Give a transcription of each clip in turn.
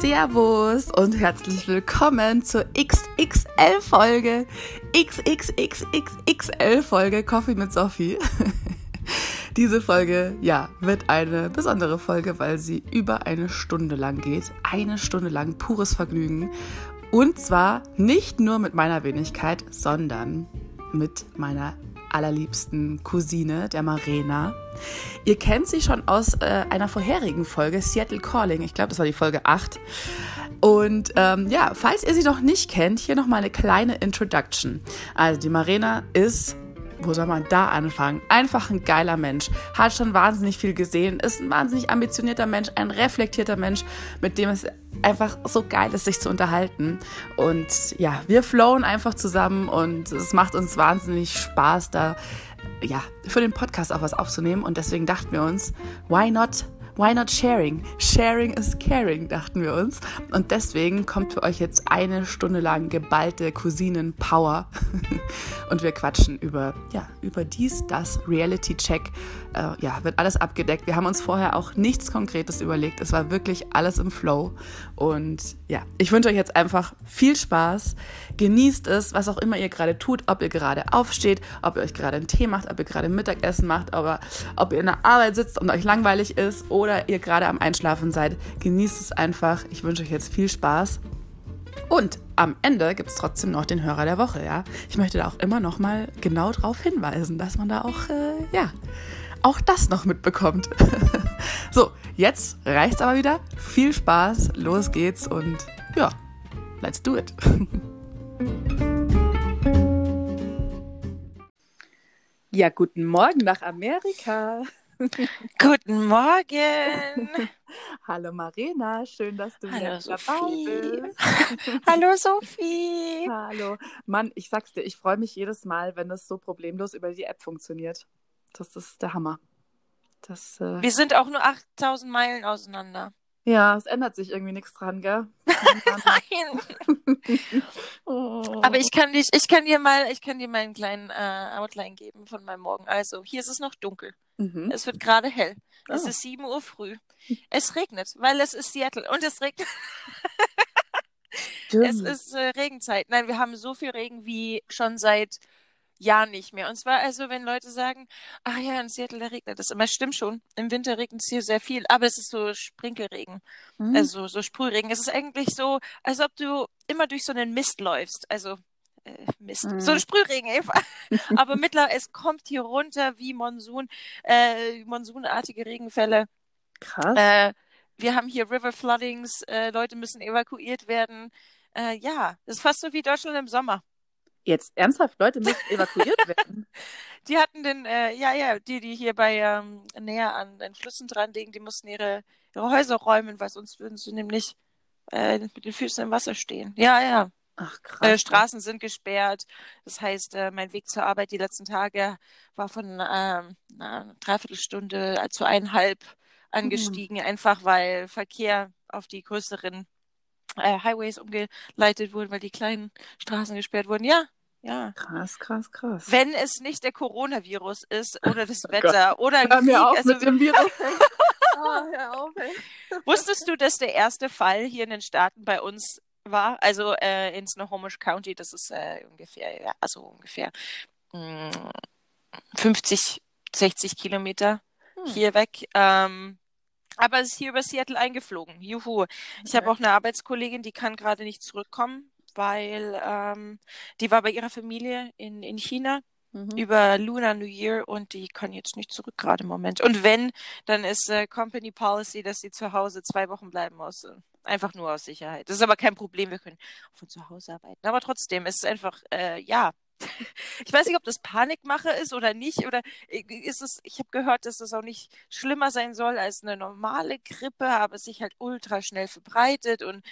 Servus und herzlich willkommen zur XXL-Folge. XXXXXL-Folge Coffee mit Sophie. Diese Folge, ja, wird eine besondere Folge, weil sie über eine Stunde lang geht. Eine Stunde lang pures Vergnügen. Und zwar nicht nur mit meiner Wenigkeit, sondern mit meiner allerliebsten Cousine, der Marena. Ihr kennt sie schon aus äh, einer vorherigen Folge, Seattle Calling. Ich glaube, das war die Folge 8. Und ähm, ja, falls ihr sie noch nicht kennt, hier nochmal eine kleine Introduction. Also die Marena ist wo soll man da anfangen? Einfach ein geiler Mensch, hat schon wahnsinnig viel gesehen, ist ein wahnsinnig ambitionierter Mensch, ein reflektierter Mensch, mit dem es einfach so geil ist, sich zu unterhalten. Und ja, wir flowen einfach zusammen und es macht uns wahnsinnig Spaß, da ja, für den Podcast auch was aufzunehmen. Und deswegen dachten wir uns, why not Why not sharing? Sharing is caring, dachten wir uns. Und deswegen kommt für euch jetzt eine Stunde lang geballte Cousinen-Power. Und wir quatschen über, ja, über dies, das, Reality-Check. Äh, ja, wird alles abgedeckt. Wir haben uns vorher auch nichts Konkretes überlegt. Es war wirklich alles im Flow. Und ja, ich wünsche euch jetzt einfach viel Spaß. Genießt es, was auch immer ihr gerade tut, ob ihr gerade aufsteht, ob ihr euch gerade einen Tee macht, ob ihr gerade Mittagessen macht, aber ob ihr in der Arbeit sitzt und euch langweilig ist oder ihr gerade am Einschlafen seid. Genießt es einfach. Ich wünsche euch jetzt viel Spaß. Und am Ende gibt es trotzdem noch den Hörer der Woche, ja. Ich möchte da auch immer noch mal genau darauf hinweisen, dass man da auch, äh, ja, auch das noch mitbekommt. so, jetzt reicht's aber wieder. Viel Spaß, los geht's und ja, let's do it. Ja, guten Morgen nach Amerika. Guten Morgen. Hallo Marina, schön, dass du Hallo, wieder dabei bist. Hallo Sophie. Hallo. Mann, ich sag's dir, ich freue mich jedes Mal, wenn es so problemlos über die App funktioniert. Das ist der Hammer. Das, äh, Wir sind auch nur 8000 Meilen auseinander. ja, es ändert sich irgendwie nichts dran, gell? Nein. oh. Aber ich kann dich, ich kann dir mal, ich kann dir mal einen kleinen äh, Outline geben von meinem Morgen. Also, hier ist es noch dunkel. Mhm. Es wird gerade hell. Es Oh. ist 7 Uhr früh. Es regnet, weil es ist Seattle und es regnet. Es ist äh, Regenzeit. Nein, wir haben so viel Regen wie schon seit Jahren nicht mehr. Und zwar also, wenn Leute sagen, ah ja, in Seattle da regnet es immer, stimmt schon. Im Winter regnet es hier sehr viel, aber es ist so Sprinkelregen, Mhm. also so Sprühregen. Es ist eigentlich so, als ob du immer durch so einen Mist läufst. Also äh, Mist, Mhm. so ein Sprühregen einfach. aber mittlerweile, es kommt hier runter wie Monsun, äh, monsunartige Regenfälle. Krass. Äh, wir haben hier River Floodings, äh, Leute müssen evakuiert werden. Äh, ja, das ist fast so wie Deutschland im Sommer. Jetzt ernsthaft, Leute müssen evakuiert werden. Die hatten den, äh, ja, ja, die, die hier bei ähm, näher an den Flüssen dran liegen, die mussten ihre, ihre Häuser räumen, weil sonst würden sie nämlich äh, mit den Füßen im Wasser stehen. Ja, ja. Ach krass. Äh, Straßen sind gesperrt. Das heißt, äh, mein Weg zur Arbeit die letzten Tage war von ähm, einer Dreiviertelstunde zu eineinhalb angestiegen, einfach weil Verkehr auf die größeren äh, Highways umgeleitet wurde, weil die kleinen Straßen gesperrt wurden. Ja, ja. Krass, krass, krass. Wenn es nicht der Coronavirus ist oder das Oh Wetter oder ein Hör mir Krieg, auf also mit dem Virus. oh, hör auf, ey. Wusstest du, dass der erste Fall hier in den Staaten bei uns war? Also äh, in Snohomish County, das ist äh, ungefähr, ja, also ungefähr mh, 50, 60 Kilometer Hm. hier weg. Ähm, aber es ist hier über Seattle eingeflogen. Juhu. Ich habe Okay. auch eine Arbeitskollegin, die kann gerade nicht zurückkommen, weil ähm, die war bei ihrer Familie in, in China Mhm. über Lunar New Year und die kann jetzt nicht zurück gerade im Moment. Und wenn, dann ist äh, Company Policy, dass sie zu Hause zwei Wochen bleiben muss. Einfach nur aus Sicherheit. Das ist aber kein Problem, wir können von zu Hause arbeiten. Aber trotzdem ist es einfach, äh, ja. Ich weiß nicht, ob das Panikmache ist oder nicht. Oder äh, ist es, ich habe gehört, dass es auch nicht schlimmer sein soll als eine normale Grippe, aber es sich halt ultra schnell verbreitet und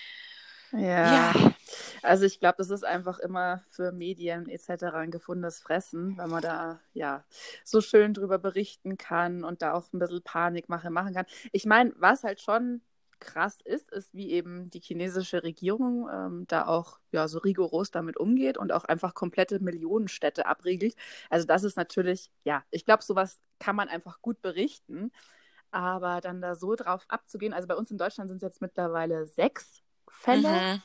Ja. ja, Also ich glaube, das ist einfach immer für Medien etc. ein gefundenes Fressen, weil man da ja so schön drüber berichten kann und da auch ein bisschen Panikmache machen kann. Ich meine, was halt schon krass ist, ist, wie eben die chinesische Regierung ähm, da auch ja so rigoros damit umgeht und auch einfach komplette Millionenstädte abriegelt. Also das ist natürlich, ja, ich glaube, sowas kann man einfach gut berichten. Aber dann da so drauf abzugehen, also bei uns in Deutschland sind es jetzt mittlerweile sechs Fälle. Mhm.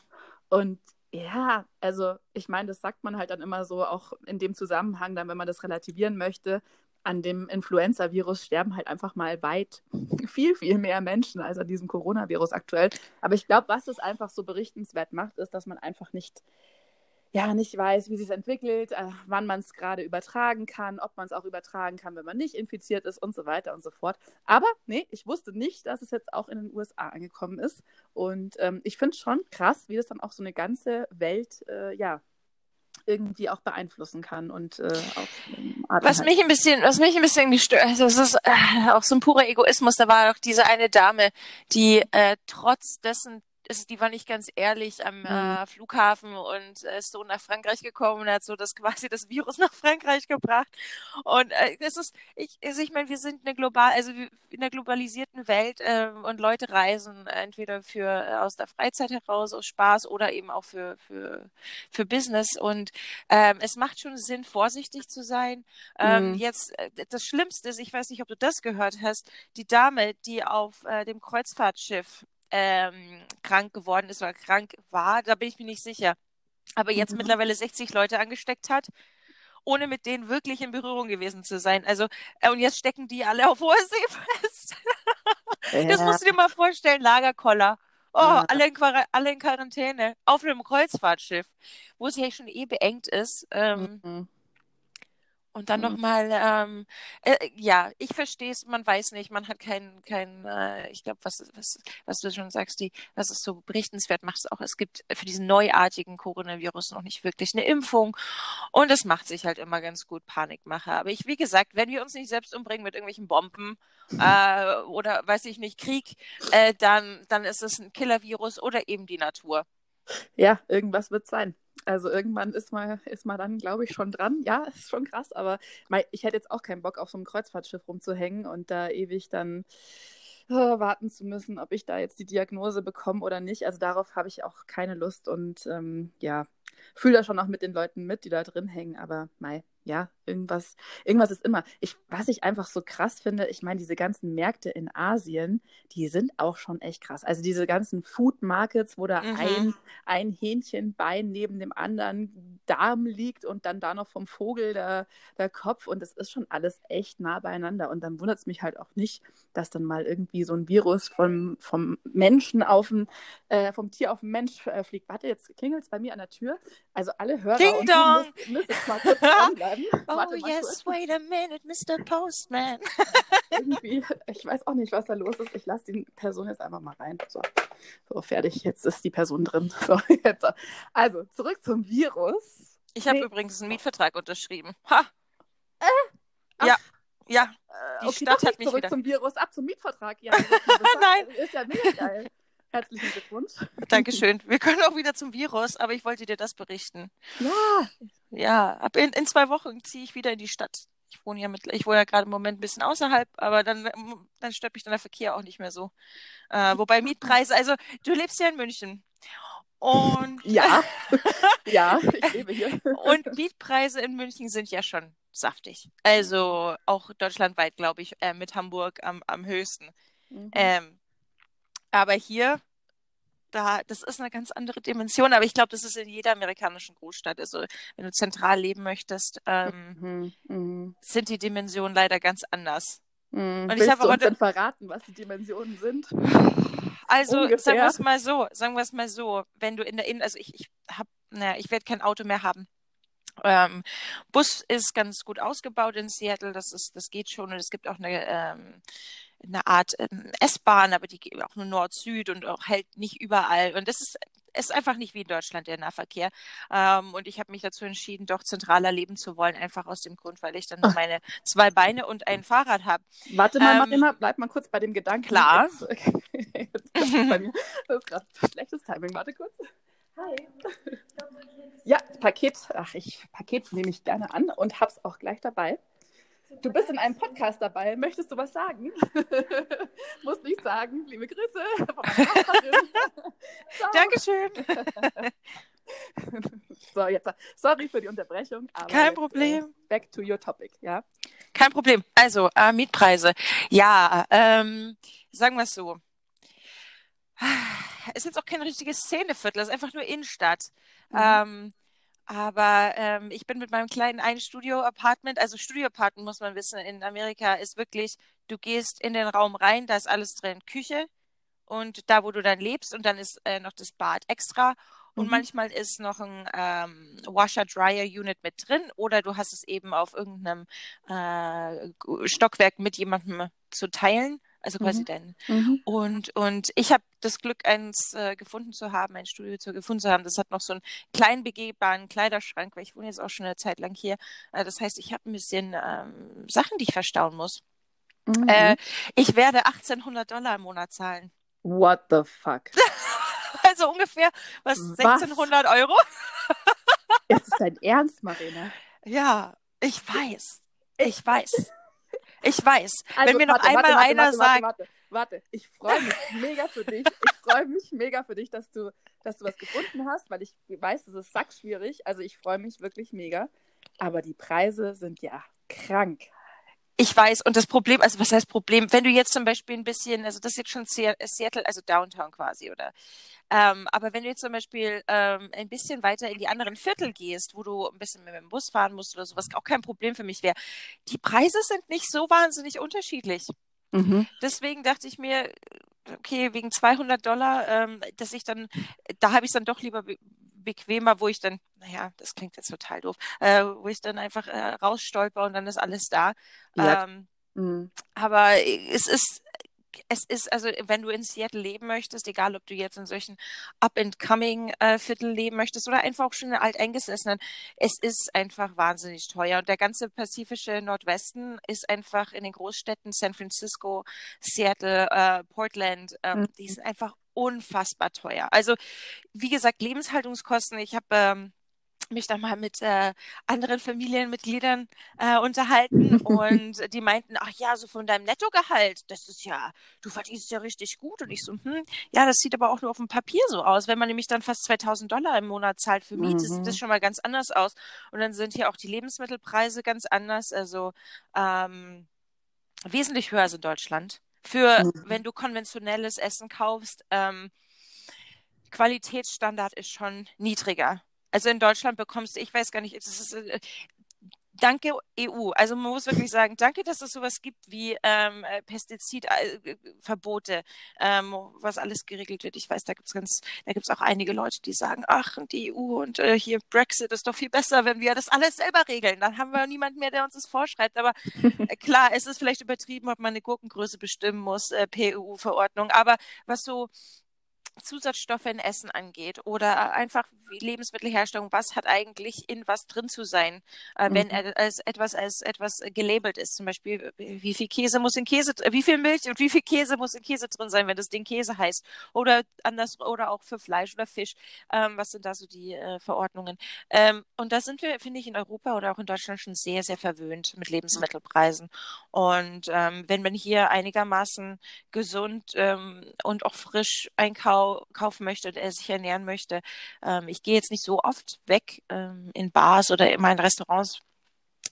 Und ja, also ich meine, das sagt man halt dann immer so, auch in dem Zusammenhang, dann, wenn man das relativieren möchte, an dem Influenza-Virus sterben halt einfach mal weit viel, viel mehr Menschen als an diesem Coronavirus aktuell. Aber ich glaube, was es einfach so berichtenswert macht, ist, dass man einfach nicht, ja, nicht weiß, wie sich es entwickelt, äh, wann man es gerade übertragen kann, ob man es auch übertragen kann, wenn man nicht infiziert ist und so weiter und so fort. Aber nee, ich wusste nicht, dass es jetzt auch in den USA angekommen ist. Und ähm, ich finde es schon krass, wie das dann auch so eine ganze Welt, äh, ja, irgendwie auch beeinflussen kann und äh, auch was mich ein bisschen was mich ein bisschen gestört also das ist äh, auch so ein purer Egoismus da war doch diese eine Dame die äh, trotz dessen ist, die war nicht ganz ehrlich am äh, mhm. Flughafen und äh, ist so nach Frankreich gekommen und hat so das quasi das Virus nach Frankreich gebracht. Und äh, es ist, ich, also ich meine, wir sind eine global, also in einer globalisierten Welt äh, und Leute reisen entweder für äh, aus der Freizeit heraus, aus Spaß oder eben auch für für für Business. Und ähm, es macht schon Sinn, vorsichtig zu sein. Ähm, mhm. Jetzt äh, das Schlimmste ist, ich weiß nicht, ob du das gehört hast, die Dame, die auf äh, dem Kreuzfahrtschiff ähm, krank geworden ist oder krank war, da bin ich mir nicht sicher. Aber jetzt mhm. mittlerweile 60 Leute angesteckt hat, ohne mit denen wirklich in Berührung gewesen zu sein. Also, äh, und jetzt stecken die alle auf hoher See fest. Ja. Das musst du dir mal vorstellen, Lagerkoller. Oh, ja. alle, in alle in Quarantäne. Auf einem Kreuzfahrtschiff, wo es ja schon eh beengt ist. Ähm, mhm. Und dann mhm. nochmal, ähm, äh, ja, ich verstehe es, man weiß nicht, man hat kein, kein äh, ich glaube, was, was, was du schon sagst, die, was es so berichtenswert macht, auch, es gibt für diesen neuartigen Coronavirus noch nicht wirklich eine Impfung und es macht sich halt immer ganz gut Panikmache. Aber ich, wie gesagt, wenn wir uns nicht selbst umbringen mit irgendwelchen Bomben äh, oder, weiß ich nicht, Krieg, äh, dann, dann ist es ein Killer-Virus oder eben die Natur. Ja, irgendwas wird sein. Also irgendwann ist man, ist man dann, glaube ich, schon dran. Ja, ist schon krass, aber ich hätte jetzt auch keinen Bock, auf so einem Kreuzfahrtschiff rumzuhängen und da ewig dann äh, warten zu müssen, ob ich da jetzt die Diagnose bekomme oder nicht. Also darauf habe ich auch keine Lust und ähm, ja, fühle da schon auch mit den Leuten mit, die da drin hängen, aber mei, ja, irgendwas, irgendwas ist immer. Ich, was ich einfach so krass finde, ich meine, diese ganzen Märkte in Asien, die sind auch schon echt krass. Also diese ganzen Food Markets, wo da mhm. ein, ein Hähnchenbein neben dem anderen Darm liegt und dann da noch vom Vogel der, der Kopf und das ist schon alles echt nah beieinander. Und dann wundert es mich halt auch nicht, dass dann mal irgendwie so ein Virus vom, vom Menschen auf den, äh, vom Tier auf den Mensch äh, fliegt. Warte, jetzt klingelt es bei mir an der Tür. Also alle Hörer Ding und dong. müssen, müssen jetzt mal kurz dranbleiben. Oh Warte yes, kurz. wait a minute, Mr. Postman. Irgendwie, ich weiß auch nicht, was da los ist. Ich lasse die Person jetzt einfach mal rein. So, so fertig. Jetzt ist die Person drin. So, jetzt. Also, zurück zum Virus. Ich habe hey. übrigens einen Mietvertrag unterschrieben. Ha! Äh? Ja, ja. Äh, die okay, Stadt hat mich zurück wieder... zum Virus, ab zum Mietvertrag. Ja, Nein. Ist ja mega geil. Herzlichen Glückwunsch. Dankeschön. Wir können auch wieder zum Virus, aber ich wollte dir das berichten. Ja. Ja, ab in, in zwei Wochen ziehe ich wieder in die Stadt. Ich wohne ja mit, ich wohne ja gerade im Moment ein bisschen außerhalb, aber dann, dann stört mich dann der Verkehr auch nicht mehr so. Äh, wobei Mietpreise, also du lebst ja in München. Und ja, ja, ich lebe hier. Und Mietpreise in München sind ja schon saftig. Also auch deutschlandweit, glaube ich, äh, mit Hamburg am, am höchsten. Mhm. Ähm, aber hier, da, das ist eine ganz andere Dimension. Aber ich glaube, das ist in jeder amerikanischen Großstadt. Also, wenn du zentral leben möchtest, ähm, mhm, mh. sind die Dimensionen leider ganz anders. Mhm. Und Willst ich habe du uns denn verraten, was die Dimensionen sind? Also, Ungefähr. sagen wir es mal so, sagen wir es mal so, wenn du in der Innen, also ich, ich habe, naja, ich werde kein Auto mehr haben. Ähm, Bus ist ganz gut ausgebaut in Seattle, das ist, das geht schon und es gibt auch eine ähm, eine Art ähm, S-Bahn, aber die geht auch nur Nord-Süd und auch hält nicht überall. Und das ist, ist einfach nicht wie in Deutschland der Nahverkehr. Ähm, und ich habe mich dazu entschieden, doch zentraler leben zu wollen, einfach aus dem Grund, weil ich dann nur meine zwei Beine und ein Fahrrad habe. Warte mal, ähm, mal, bleib mal kurz bei dem Gedanken. Klar. Jetzt, okay. Jetzt bei mir. Das ist gerade schlechtes Timing. Warte kurz. Hi. Ja, Paket. Ach, ich Paket nehme ich gerne an und hab's auch gleich dabei. Du bist in einem Podcast dabei. Möchtest du was sagen? Muss nicht sagen. Liebe Grüße Dankeschön. so, jetzt sorry für die Unterbrechung. Kein jetzt, Problem. Äh, back to your topic, ja. kein Problem. Also, äh, Mietpreise. Ja, ähm, sagen wir es so. Es ist jetzt auch kein richtiges Szeneviertel, es ist einfach nur Innenstadt. Mhm. Ähm, aber ähm, ich bin mit meinem kleinen Ein-Studio-Apartment, also Studio-Apartment muss man wissen, in Amerika ist wirklich, du gehst in den Raum rein, da ist alles drin, Küche und da, wo du dann lebst und dann ist äh, noch das Bad extra. Und Mhm. manchmal ist noch ein ähm, Washer-Dryer-Unit mit drin oder du hast es eben auf irgendeinem äh, Stockwerk mit jemandem zu teilen, also quasi Mhm. dein Mhm. und, und ich habe das Glück, eins äh, gefunden zu haben, ein Studio zu gefunden zu haben. Das hat noch so einen kleinen begehbaren Kleiderschrank, weil ich wohne jetzt auch schon eine Zeit lang hier. Äh, das heißt, ich habe ein bisschen ähm, Sachen, die ich verstauen muss. Mhm. Äh, ich werde 1800 Dollar im Monat zahlen. What the fuck? Also ungefähr, was, Was? 1600 Euro? Ist es dein Ernst, Marina? Ja, ich weiß. Ich weiß. Ich weiß. Also, Wenn mir noch warte, einmal warte, einer warte, sagt, Warte, warte, warte. Ich freue mich mega für dich. Ich freue mich mega für dich, dass du, dass du was gefunden hast, weil ich weiß, es ist sackschwierig. Also ich freue mich wirklich mega. Aber die Preise sind ja krank. Ich weiß, und das Problem, also was heißt Problem, wenn du jetzt zum Beispiel ein bisschen, also das ist jetzt schon Se- Seattle, also Downtown quasi, oder? Ähm, aber wenn du jetzt zum Beispiel ähm, ein bisschen weiter in die anderen Viertel gehst, wo du ein bisschen mit dem Bus fahren musst oder sowas, auch kein Problem für mich wäre, die Preise sind nicht so wahnsinnig unterschiedlich. Mhm. Deswegen dachte ich mir, okay, wegen 200 Dollar, ähm, dass ich dann, da habe ich es dann doch lieber be bequemer, wo ich dann, naja, das klingt jetzt total doof, äh, wo ich dann einfach äh, rausstolper und dann ist alles da. Ja. Ähm, Mhm. aber es ist, es ist, also wenn du in Seattle leben möchtest, egal ob du jetzt in solchen Up-and-Coming-Viertel leben möchtest oder einfach auch schon in alteingesessenen, es ist einfach wahnsinnig teuer. Und der ganze pazifische Nordwesten ist einfach in den Großstädten San Francisco, Seattle, äh, Portland, ähm, Mhm. die sind einfach unfassbar teuer. Also wie gesagt, Lebenshaltungskosten, ich habe ähm, mich da mal mit äh, anderen Familienmitgliedern äh, unterhalten und die meinten, ach ja, so von deinem Nettogehalt, das ist ja, du verdienst ja richtig gut. Und ich so, hm, ja, das sieht aber auch nur auf dem Papier so aus. Wenn man nämlich dann fast 2000 Dollar im Monat zahlt für Miete, sieht Mhm. das schon mal ganz anders aus. Und dann sind hier auch die Lebensmittelpreise ganz anders, also ähm, wesentlich höher als in Deutschland. Für, Mhm. wenn du konventionelles Essen kaufst, ähm, Qualitätsstandard ist schon niedriger. Also in Deutschland bekommst du, ich weiß gar nicht, es ist, äh, danke EU. Also man muss wirklich sagen, danke, dass es sowas gibt wie ähm, äh, Pestizidverbote, ähm, was alles geregelt wird. Ich weiß, da gibt's ganz, da gibt's auch einige Leute, die sagen, ach, und die EU und äh, hier Brexit ist doch viel besser, wenn wir das alles selber regeln. Dann haben wir niemanden mehr, der uns das vorschreibt. Aber äh, klar, es ist vielleicht übertrieben, ob man eine Gurkengröße bestimmen muss, äh, per EU-Verordnung. Aber was so Zusatzstoffe in Essen angeht oder einfach wie Lebensmittelherstellung, was hat eigentlich in was drin zu sein, äh, wenn Mhm. als etwas als etwas gelabelt ist. Zum Beispiel, wie viel Käse muss in Käse, wie viel Milch und wie viel Käse muss in Käse drin sein, wenn das Ding Käse heißt. Oder anders oder auch für Fleisch oder Fisch. Ähm, was sind da so die äh, Verordnungen? Ähm, und da sind wir, finde ich, in Europa oder auch in Deutschland schon sehr, sehr verwöhnt mit Lebensmittelpreisen. Und ähm, wenn man hier einigermaßen gesund ähm, und auch frisch einkaufen möchte und er sich ernähren möchte. Ähm, ich gehe jetzt nicht so oft weg ähm, in Bars oder in meinen Restaurants.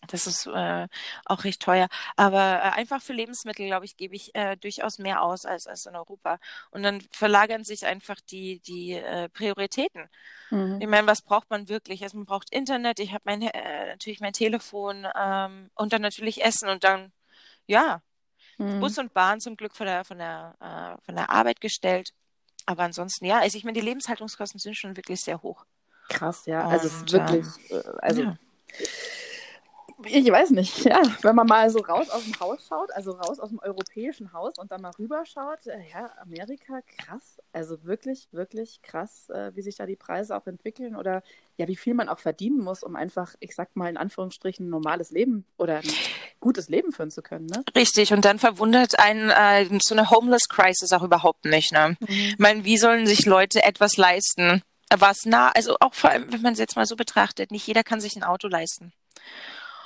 Das ist äh, auch recht teuer. Aber äh, einfach für Lebensmittel, glaube ich, gebe ich äh, durchaus mehr aus als, als in Europa. Und dann verlagern sich einfach die, die äh, Prioritäten. Mhm. Ich meine, was braucht man wirklich? Also man braucht Internet, ich habe mein, äh, natürlich mein Telefon ähm, und dann natürlich Essen und dann, ja, Mhm. Bus und Bahn zum Glück von der, von der, äh, von der Arbeit gestellt. Aber ansonsten, ja, also ich meine, die Lebenshaltungskosten sind schon wirklich sehr hoch. Krass, ja. Also es Und, ist wirklich, äh, also ja. Ich weiß nicht, ja, wenn man mal so raus aus dem Haus schaut, also raus aus dem europäischen Haus und dann mal rüber schaut, äh, ja, Amerika, krass, also wirklich, wirklich krass, äh, wie sich da die Preise auch entwickeln oder ja, wie viel man auch verdienen muss, um einfach, ich sag mal in Anführungsstrichen, ein normales Leben oder ein gutes Leben führen zu können, ne? Richtig, und dann verwundert einen äh, so eine Homeless Crisis auch überhaupt nicht. Ne? Ich meine, wie sollen sich Leute etwas leisten? Was nah, also auch vor allem, wenn man es jetzt mal so betrachtet, nicht jeder kann sich ein Auto leisten.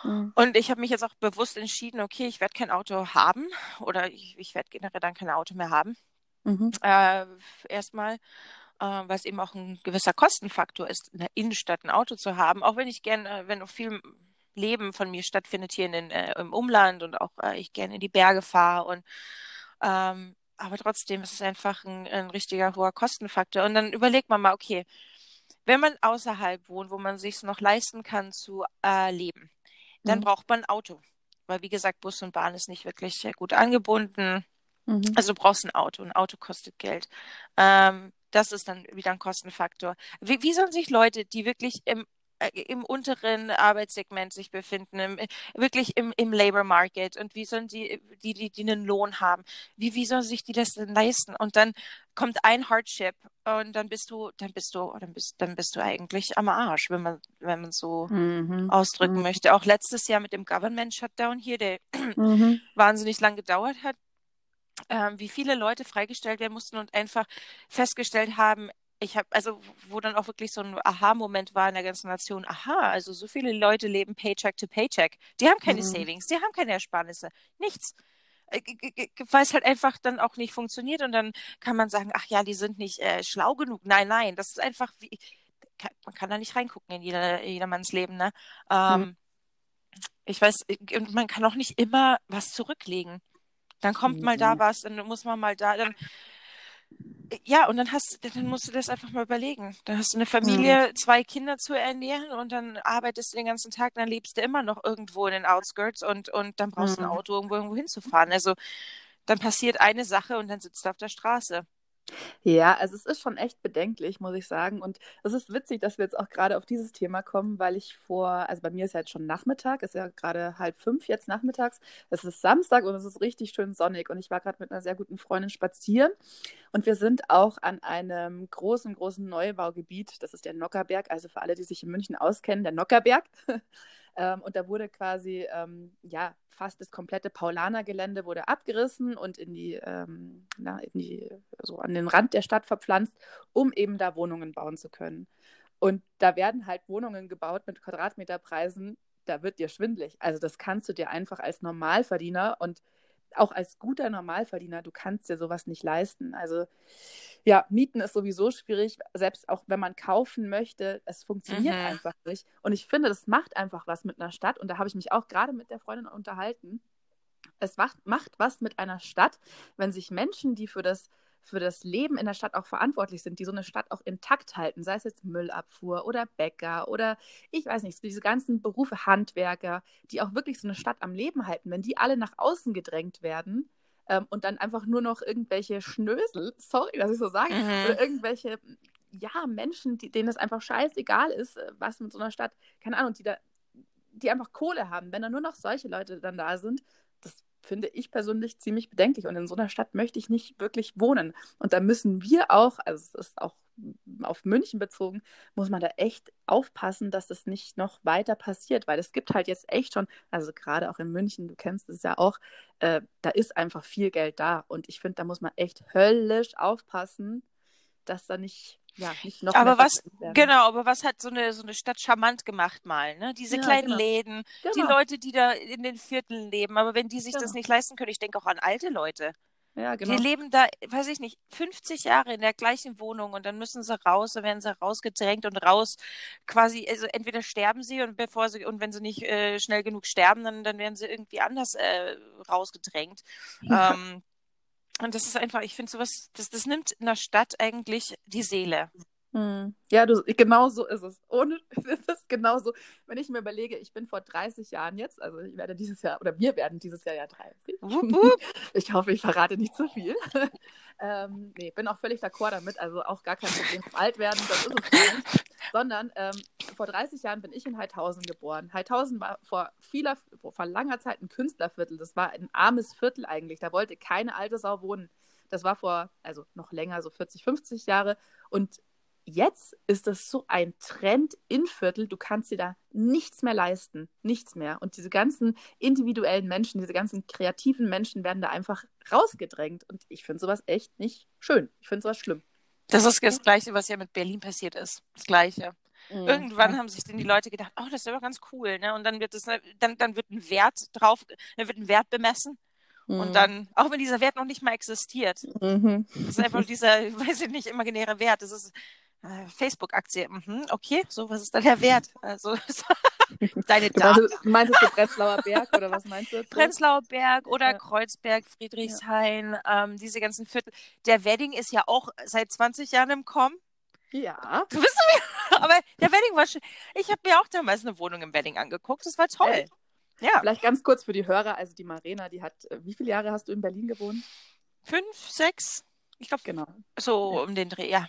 Mhm. Und ich habe mich jetzt auch bewusst entschieden, okay, ich werde kein Auto haben oder ich, ich werde generell dann kein Auto mehr haben. Mhm. Äh, erstmal, äh, weil es eben auch ein gewisser Kostenfaktor ist, in der Innenstadt ein Auto zu haben, auch wenn ich gerne, wenn auch viel Leben von mir stattfindet hier in den, äh, im Umland und auch äh, ich gerne in die Berge fahre und ähm, aber trotzdem ist es einfach ein, ein richtiger hoher Kostenfaktor. Und dann überlegt man mal, okay, wenn man außerhalb wohnt, wo man sich noch leisten kann zu äh, leben, dann mhm. braucht man ein Auto. Weil, wie gesagt, Bus und Bahn ist nicht wirklich sehr gut angebunden. Mhm. Also du brauchst ein Auto. Ein Auto kostet Geld. Ähm, das ist dann wieder ein Kostenfaktor. Wie, wie sollen sich Leute, die wirklich im im unteren Arbeitssegment sich befinden, im, wirklich im, im Labor Market und wie sollen die, die, die, die einen Lohn haben, wie, wie sollen sich die das denn leisten? Und dann kommt ein Hardship und dann bist du, dann bist du, dann bist, dann bist du eigentlich am Arsch, wenn man, wenn man so mhm. ausdrücken mhm. möchte. Auch letztes Jahr mit dem Government Shutdown hier, der mhm. wahnsinnig lang gedauert hat, ähm, wie viele Leute freigestellt werden mussten und einfach festgestellt haben, ich habe, also wo dann auch wirklich so ein Aha-Moment war in der ganzen Nation, aha, also so viele Leute leben Paycheck to Paycheck. Die haben keine mhm. Savings, die haben keine Ersparnisse, nichts. Äh, Weil es halt einfach dann auch nicht funktioniert und dann kann man sagen, ach ja, die sind nicht äh, schlau genug. Nein, nein, das ist einfach wie, man kann da nicht reingucken in jeder, jedermanns Leben, ne? Ähm, mhm. Ich weiß, und man kann auch nicht immer was zurücklegen. Dann kommt mhm. mal da was, dann muss man mal da, dann ja, und dann hast dann musst du das einfach mal überlegen. Dann hast du eine Familie, mhm. zwei Kinder zu ernähren und dann arbeitest du den ganzen Tag, dann lebst du immer noch irgendwo in den Outskirts und, und dann brauchst du mhm. ein Auto, irgendwo, irgendwo hinzufahren. Also dann passiert eine Sache und dann sitzt du auf der Straße. Ja, also es ist schon echt bedenklich, muss ich sagen. Und es ist witzig, dass wir jetzt auch gerade auf dieses Thema kommen, weil ich vor, also bei mir ist ja jetzt schon Nachmittag, ist ja gerade halb fünf jetzt nachmittags. Es ist Samstag und es ist richtig schön sonnig. Und ich war gerade mit einer sehr guten Freundin spazieren. Und wir sind auch an einem großen, großen Neubaugebiet. Das ist der Nockerberg. Also für alle, die sich in München auskennen, der Nockerberg. Ähm, und da wurde quasi, ähm, ja, fast das komplette Paulaner-Gelände wurde abgerissen und in die, ähm, na, in die, so an den Rand der Stadt verpflanzt, um eben da Wohnungen bauen zu können. Und da werden halt Wohnungen gebaut mit Quadratmeterpreisen, da wird dir schwindlig. Also das kannst du dir einfach als Normalverdiener und auch als guter Normalverdiener, du kannst dir sowas nicht leisten. Also ja, Mieten ist sowieso schwierig, selbst auch wenn man kaufen möchte, es funktioniert mhm. einfach nicht. Und ich finde, das macht einfach was mit einer Stadt. Und da habe ich mich auch gerade mit der Freundin unterhalten. Es macht, macht was mit einer Stadt, wenn sich Menschen, die für das für das Leben in der Stadt auch verantwortlich sind, die so eine Stadt auch intakt halten, sei es jetzt Müllabfuhr oder Bäcker oder ich weiß nicht, diese ganzen Berufe Handwerker, die auch wirklich so eine Stadt am Leben halten, wenn die alle nach außen gedrängt werden ähm, und dann einfach nur noch irgendwelche Schnösel, sorry, dass ich so sage, mhm. oder irgendwelche ja, Menschen, die, denen es einfach scheißegal ist, äh, was mit so einer Stadt, keine Ahnung, die da, die einfach Kohle haben, wenn da nur noch solche Leute dann da sind, das finde ich persönlich ziemlich bedenklich. Und in so einer Stadt möchte ich nicht wirklich wohnen. Und da müssen wir auch, also es ist auch auf München bezogen, muss man da echt aufpassen, dass das nicht noch weiter passiert, weil es gibt halt jetzt echt schon, also gerade auch in München, du kennst es ja auch, äh, da ist einfach viel Geld da und ich finde, da muss man echt höllisch aufpassen, dass da nicht ja, nicht noch aber was, genau, aber was hat so eine, so eine Stadt charmant gemacht mal, ne? Diese ja, kleinen genau. Läden, genau. die Leute, die da in den Vierteln leben, aber wenn die sich genau. das nicht leisten können, ich denke auch an alte Leute. Ja, genau. Die leben da, weiß ich nicht, 50 Jahre in der gleichen Wohnung und dann müssen sie raus, dann werden sie rausgedrängt und raus quasi, also entweder sterben sie und bevor sie, und wenn sie nicht äh, schnell genug sterben, dann, dann werden sie irgendwie anders äh, rausgedrängt. Ja. Ähm, und das ist einfach, ich finde sowas, das, das nimmt in der Stadt eigentlich die Seele. Hm. Ja, du, genau so ist es. Ohne, ist es genau so. Wenn ich mir überlege, ich bin vor 30 Jahren jetzt, also ich werde dieses Jahr, oder wir werden dieses Jahr ja 30. Wupp, wupp. Ich hoffe, ich verrate nicht zu viel. ähm, nee, bin auch völlig d'accord damit, also auch gar kein Problem. Alt werden, das ist es nicht. Sondern ähm, vor 30 Jahren bin ich in Heidhausen geboren. Heidhausen war vor vieler, vor langer Zeit ein Künstlerviertel. Das war ein armes Viertel eigentlich. Da wollte keine alte Sau wohnen. Das war vor, also noch länger, so 40, 50 Jahre. Und jetzt ist das so ein Trend in Viertel, du kannst dir da nichts mehr leisten, nichts mehr. Und diese ganzen individuellen Menschen, diese ganzen kreativen Menschen werden da einfach rausgedrängt. Und ich finde sowas echt nicht schön. Ich finde sowas schlimm. Das ist das Gleiche, was ja mit Berlin passiert ist. Das Gleiche. Mhm. Irgendwann haben sich dann die Leute gedacht, oh, das ist aber ganz cool, ne? Und dann wird es, dann, dann wird ein Wert drauf, dann wird ein Wert bemessen. Mhm. Und dann, auch wenn dieser Wert noch nicht mal existiert, mhm. das ist einfach dieser, weiß ich nicht, imaginäre Wert. Das ist, Facebook-Aktie. Mhm, okay, so, was ist da der Wert? Also, Deine Du Daten. meintest, meintest du Prenzlauer Berg oder was meinst du? Prenzlauer Berg oder Ja. Kreuzberg, Friedrichshain, ähm, diese ganzen Viertel. Der Wedding ist ja auch seit 20 Jahren im Kommen. Ja. Du bist aber der Wedding war schön. Ich habe mir auch damals eine Wohnung im Wedding angeguckt. Das war toll. Echt? Ja, Vielleicht ganz kurz für die Hörer, also die Marina, die hat, äh, wie viele Jahre hast du in Berlin gewohnt? fünf, sechs. Ich glaube, Genau. so Ja. um den Dreh, ja.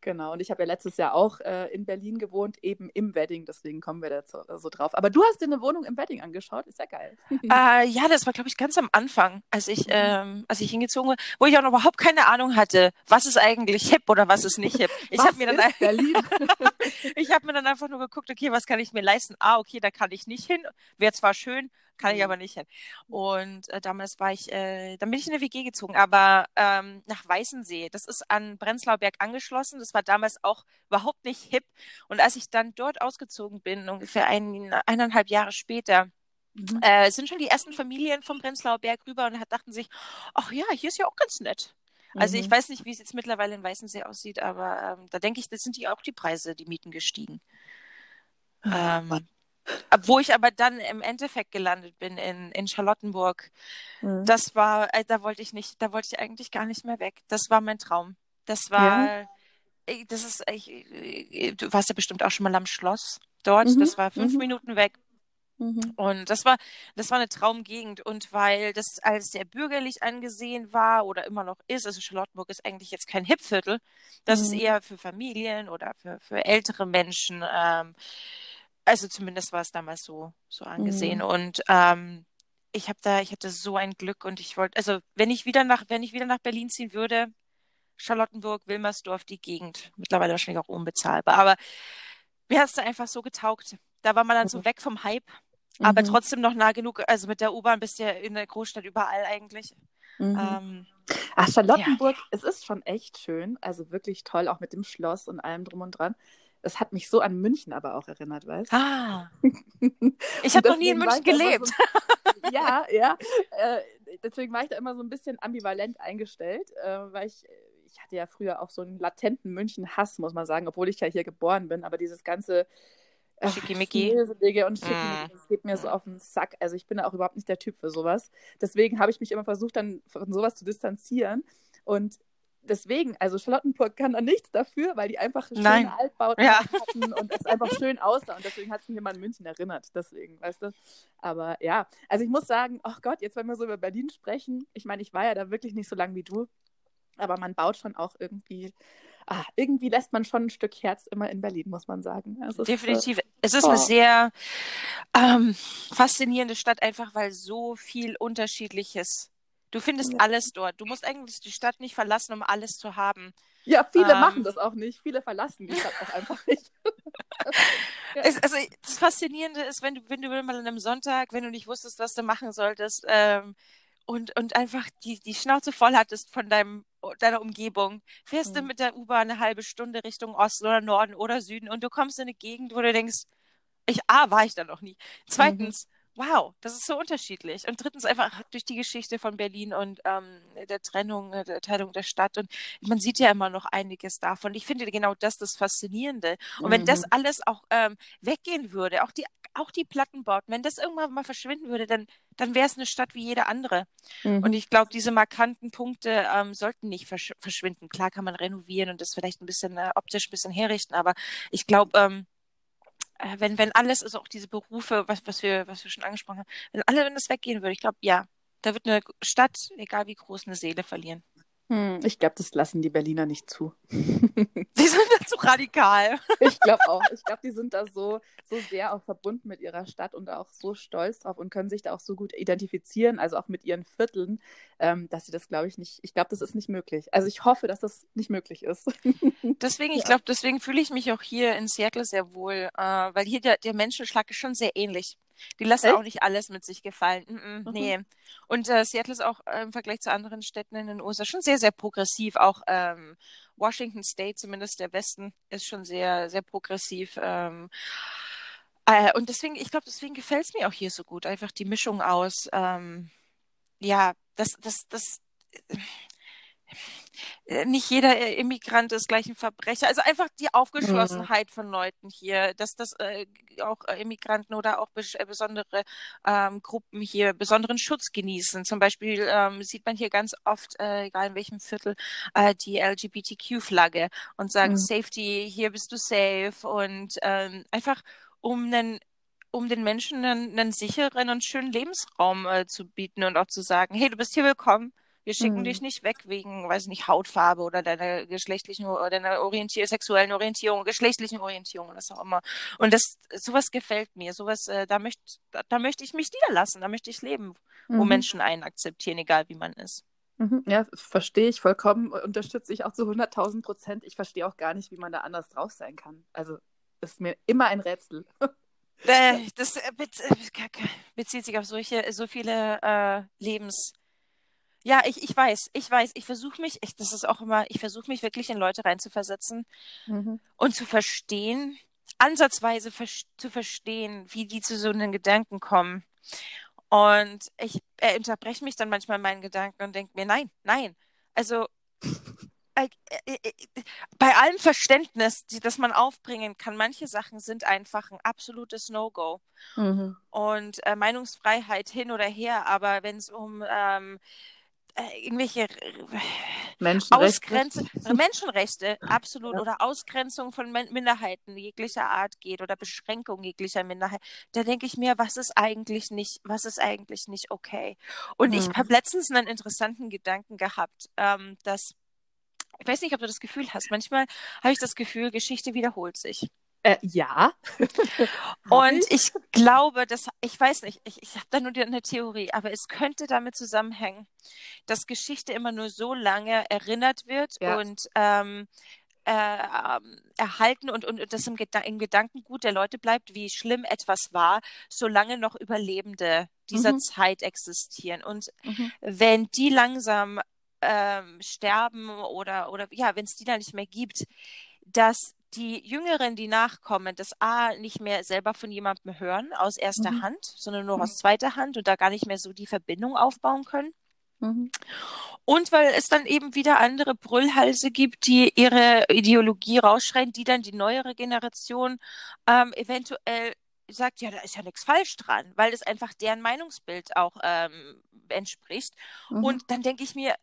Genau, und ich habe ja letztes Jahr auch äh, in Berlin gewohnt, eben im Wedding, deswegen kommen wir da so, so drauf. Aber du hast dir eine Wohnung im Wedding angeschaut, ist ja geil. Äh, ja, das war, glaube ich, ganz am Anfang, als ich, ähm, als ich hingezogen war, wo ich auch noch überhaupt keine Ahnung hatte, was ist eigentlich hip oder was ist nicht hip. Ich habe mir dann ich habe mir dann einfach nur geguckt, okay, was kann ich mir leisten? Ah, okay, da kann ich nicht hin. Wäre zwar schön, kann ich Mhm. aber nicht hin. Und äh, damals war ich, äh, dann bin ich in eine WG gezogen, aber ähm, nach Weißensee. Das ist an Prenzlauer Berg angeschlossen. Das war damals auch überhaupt nicht hip. Und als ich dann dort ausgezogen bin, ungefähr ein, eineinhalb Jahre später, Mhm. äh, sind schon die ersten Familien vom Prenzlauer Berg rüber und hat- dachten sich, ach ja, hier ist ja auch ganz nett. Also ich Mhm. weiß nicht, wie es jetzt mittlerweile in Weißensee aussieht, aber ähm, da denke ich, das sind die auch die Preise, die Mieten gestiegen. Ähm, ab- wo ich aber dann im Endeffekt gelandet bin in, in Charlottenburg, Mhm. das war, äh, da wollte ich nicht, da wollte ich eigentlich gar nicht mehr weg. Das war mein Traum. Das war, äh, das ist, ich, äh, du warst ja bestimmt auch schon mal am Schloss dort. Mhm, Das war fünf mhm. Minuten weg. Mhm. Und das war, das war eine Traumgegend. Und weil das als sehr bürgerlich angesehen war oder immer noch ist, also Charlottenburg ist eigentlich jetzt kein Hipviertel, das ist Mhm. eher für Familien oder für, für ältere Menschen. Ähm, also zumindest war es damals so, so angesehen. Mhm. Und ähm, ich habe da, ich hatte so ein Glück und ich wollte, also wenn ich wieder nach, wenn ich wieder nach Berlin ziehen würde, Charlottenburg, Wilmersdorf, die Gegend, mittlerweile wahrscheinlich auch unbezahlbar, aber mir hat es da einfach so getaugt. Da war man dann so Mhm. weg vom Hype aber Mhm. trotzdem noch nah genug. Also mit der U-Bahn bist du ja in der Großstadt überall eigentlich. Mhm. Ähm, Ach, Charlottenburg, es ist schon echt schön. Also wirklich toll, auch mit dem Schloss und allem drum und dran. Es hat mich so an München aber auch erinnert, weißt du? ah, ich habe noch nie in München gelebt. So, ja, ja. Äh, deswegen war ich da immer so ein bisschen ambivalent eingestellt, äh, weil ich, ich hatte ja früher auch so einen latenten München-Hass, muss man sagen, obwohl ich ja hier geboren bin. Aber dieses ganze äh, Schickimicki. Und Mm. Schickimicki, das geht mir so auf den Sack. Also ich bin da auch überhaupt nicht der Typ für sowas. Deswegen habe ich mich immer versucht, dann von sowas zu distanzieren. Und deswegen, also Charlottenburg kann da nichts dafür, weil die einfach schöne Nein. Altbauten Ja. hatten und es einfach schön aussah. Und deswegen hat es mich immer an München erinnert. Deswegen, weißt du? Aber ja, also ich muss sagen, ach Gott, jetzt wenn wir so über Berlin sprechen, ich meine, ich war ja da wirklich nicht so lange wie du, aber man baut schon auch irgendwie, ah, irgendwie lässt man schon ein Stück Herz immer in Berlin, muss man sagen. Es ist, äh, Definitiv. Es ist oh. eine sehr ähm, faszinierende Stadt, einfach weil so viel Unterschiedliches. Du findest Ja. alles dort. Du musst eigentlich die Stadt nicht verlassen, um alles zu haben. Ja, viele Ähm. machen das auch nicht. Viele verlassen die Stadt auch einfach nicht. Ja. Es, also das Faszinierende ist, wenn du, wenn du mal an einem Sonntag, wenn du nicht wusstest, was du machen solltest, ähm, und, und einfach die, die Schnauze voll hattest von deinem, deiner Umgebung, fährst du Mhm. mit der U-Bahn eine halbe Stunde Richtung Osten oder Norden oder Süden und du kommst in eine Gegend, wo du denkst, ich, A, war ich da noch nie. Zweitens, wow, das ist so unterschiedlich. Und drittens einfach durch die Geschichte von Berlin und ähm, der Trennung, äh, der Teilung der Stadt. Und man sieht ja immer noch einiges davon. Ich finde genau das das Faszinierende. Und wenn das Mhm. alles auch ähm, weggehen würde, auch die, auch die Plattenbauten, wenn das irgendwann mal verschwinden würde, dann, dann wäre es eine Stadt wie jede andere. Mhm. Und ich glaube, diese markanten Punkte ähm, sollten nicht versch verschwinden. Klar kann man renovieren und das vielleicht ein bisschen äh, optisch ein bisschen herrichten, aber ich glaube, ähm, äh, wenn, wenn alles, also auch diese Berufe, was, was wir, was wir schon angesprochen haben, wenn alle, wenn das weggehen würde, ich glaube, ja, da wird eine Stadt, egal wie groß, eine Seele verlieren. Hm, ich glaube, das lassen die Berliner nicht zu. Die sind da zu radikal. Ich glaube auch. Ich glaube, die sind da so, so sehr auch verbunden mit ihrer Stadt und auch so stolz drauf und können sich da auch so gut identifizieren, also auch mit ihren Vierteln, ähm, dass sie das, glaube ich, nicht, ich glaube, das ist nicht möglich. Also ich hoffe, dass das nicht möglich ist. Deswegen, ich glaube, deswegen fühle ich mich auch hier in Seattle sehr wohl, äh, weil hier der, der Menschenschlag ist schon sehr ähnlich. Die lassen Echt? auch nicht alles mit sich gefallen. Mm -mm, Mhm. Nee. Und äh, Seattle ist auch äh, im Vergleich zu anderen Städten in den USA schon sehr, sehr progressiv. Auch ähm, Washington State, zumindest der Westen, ist schon sehr, sehr progressiv. Ähm, äh, und deswegen, ich glaube, deswegen gefällt es mir auch hier so gut. Einfach die Mischung aus, ähm, ja, das, das, das, äh, nicht jeder äh, Immigrant ist gleich ein Verbrecher. Also einfach die Aufgeschlossenheit mhm. von Leuten hier, dass das äh, auch äh, Immigranten oder auch bes besondere ähm, Gruppen hier besonderen Schutz genießen. Zum Beispiel ähm, sieht man hier ganz oft, äh, egal in welchem Viertel, äh, die LGBTQ-Flagge und sagen mhm. Safety, hier bist du safe und ähm, einfach um einen um den Menschen einen, einen sicheren und schönen Lebensraum äh, zu bieten und auch zu sagen, hey, du bist hier willkommen. Wir schicken mhm. dich nicht weg wegen, weiß nicht, Hautfarbe oder deiner geschlechtlichen oder deiner Orientier sexuellen Orientierung, geschlechtlichen Orientierung, was auch immer. Und das, sowas gefällt mir. Sowas, äh, da möchte, da, da möchte ich mich niederlassen, da möchte ich leben, wo mhm. Menschen einen akzeptieren, egal wie man ist. Mhm. Ja, verstehe ich vollkommen, unterstütze ich auch zu 100.000 Prozent. Ich verstehe auch gar nicht, wie man da anders drauf sein kann. Also ist mir immer ein Rätsel. Äh, das äh, bezieht sich auf solche, so viele äh, Lebens, ja, ich, ich weiß, ich weiß, ich versuche mich, ich, das ist auch immer, ich versuche mich wirklich in Leute reinzuversetzen mhm. und zu verstehen, ansatzweise ver zu verstehen, wie die zu so einem Gedanken kommen. Und ich äh, unterbreche mich dann manchmal in meinen Gedanken und denke mir, nein, nein. Also äh, äh, äh, bei allem Verständnis, die, das man aufbringen kann, manche Sachen sind einfach ein absolutes No-Go. Mhm. Und äh, Meinungsfreiheit hin oder her, aber wenn es um ähm, äh, irgendwelche Menschenrechte. Ausgrenzen, Menschenrechte, absolut, ja. oder Ausgrenzung von Minderheiten jeglicher Art geht oder Beschränkung jeglicher Minderheit, da denke ich mir, was ist eigentlich nicht, was ist eigentlich nicht okay? Und mhm. ich habe letztens einen interessanten Gedanken gehabt, ähm, dass ich weiß nicht, ob du das Gefühl hast. Manchmal habe ich das Gefühl, Geschichte wiederholt sich. Äh, ja. und ich glaube, dass, ich weiß nicht, ich, ich habe da nur eine Theorie, aber es könnte damit zusammenhängen, dass Geschichte immer nur so lange erinnert wird ja. und ähm, äh, ähm, erhalten und, und das im, Geda im Gedankengut der Leute bleibt, wie schlimm etwas war, solange noch Überlebende dieser mhm. Zeit existieren. Und mhm. wenn die langsam ähm, sterben oder, oder ja, wenn es die da nicht mehr gibt, dass die Jüngeren, die nachkommen, das A nicht mehr selber von jemandem hören aus erster mhm. Hand, sondern nur mhm. aus zweiter Hand und da gar nicht mehr so die Verbindung aufbauen können. Mhm. Und weil es dann eben wieder andere Brüllhalse gibt, die ihre Ideologie rausschreien, die dann die neuere Generation ähm, eventuell sagt, ja, da ist ja nichts falsch dran, weil es einfach deren Meinungsbild auch ähm, entspricht. Mhm. Und dann denke ich mir,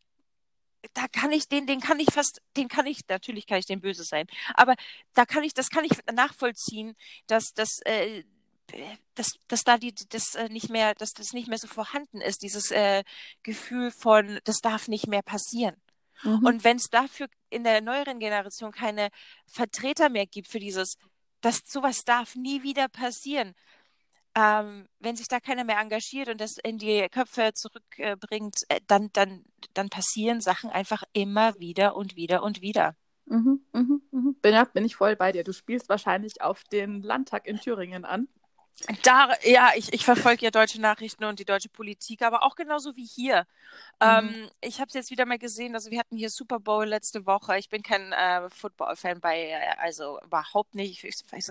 da kann ich den, den kann ich fast, den kann ich, natürlich kann ich den böse sein, aber da kann ich, das kann ich nachvollziehen, dass das, äh, dass, dass da die, das äh, nicht mehr, dass das nicht mehr so vorhanden ist, dieses äh, Gefühl von, das darf nicht mehr passieren. Mhm. Und wenn es dafür in der neueren Generation keine Vertreter mehr gibt für dieses, dass sowas darf nie wieder passieren, ähm, wenn sich da keiner mehr engagiert und das in die Köpfe zurückbringt, äh, dann, dann, dann passieren Sachen einfach immer wieder und wieder und wieder. Mhm, mhm, mhm. Bin, bin ich voll bei dir. Du spielst wahrscheinlich auf den Landtag in Thüringen an. Da, ja, ich, ich verfolge ja deutsche Nachrichten und die deutsche Politik, aber auch genauso wie hier. Mhm. Ähm, ich habe es jetzt wieder mal gesehen, also wir hatten hier Super Bowl letzte Woche. Ich bin kein äh, Football-Fan bei, äh, also überhaupt nicht. Ich, ich,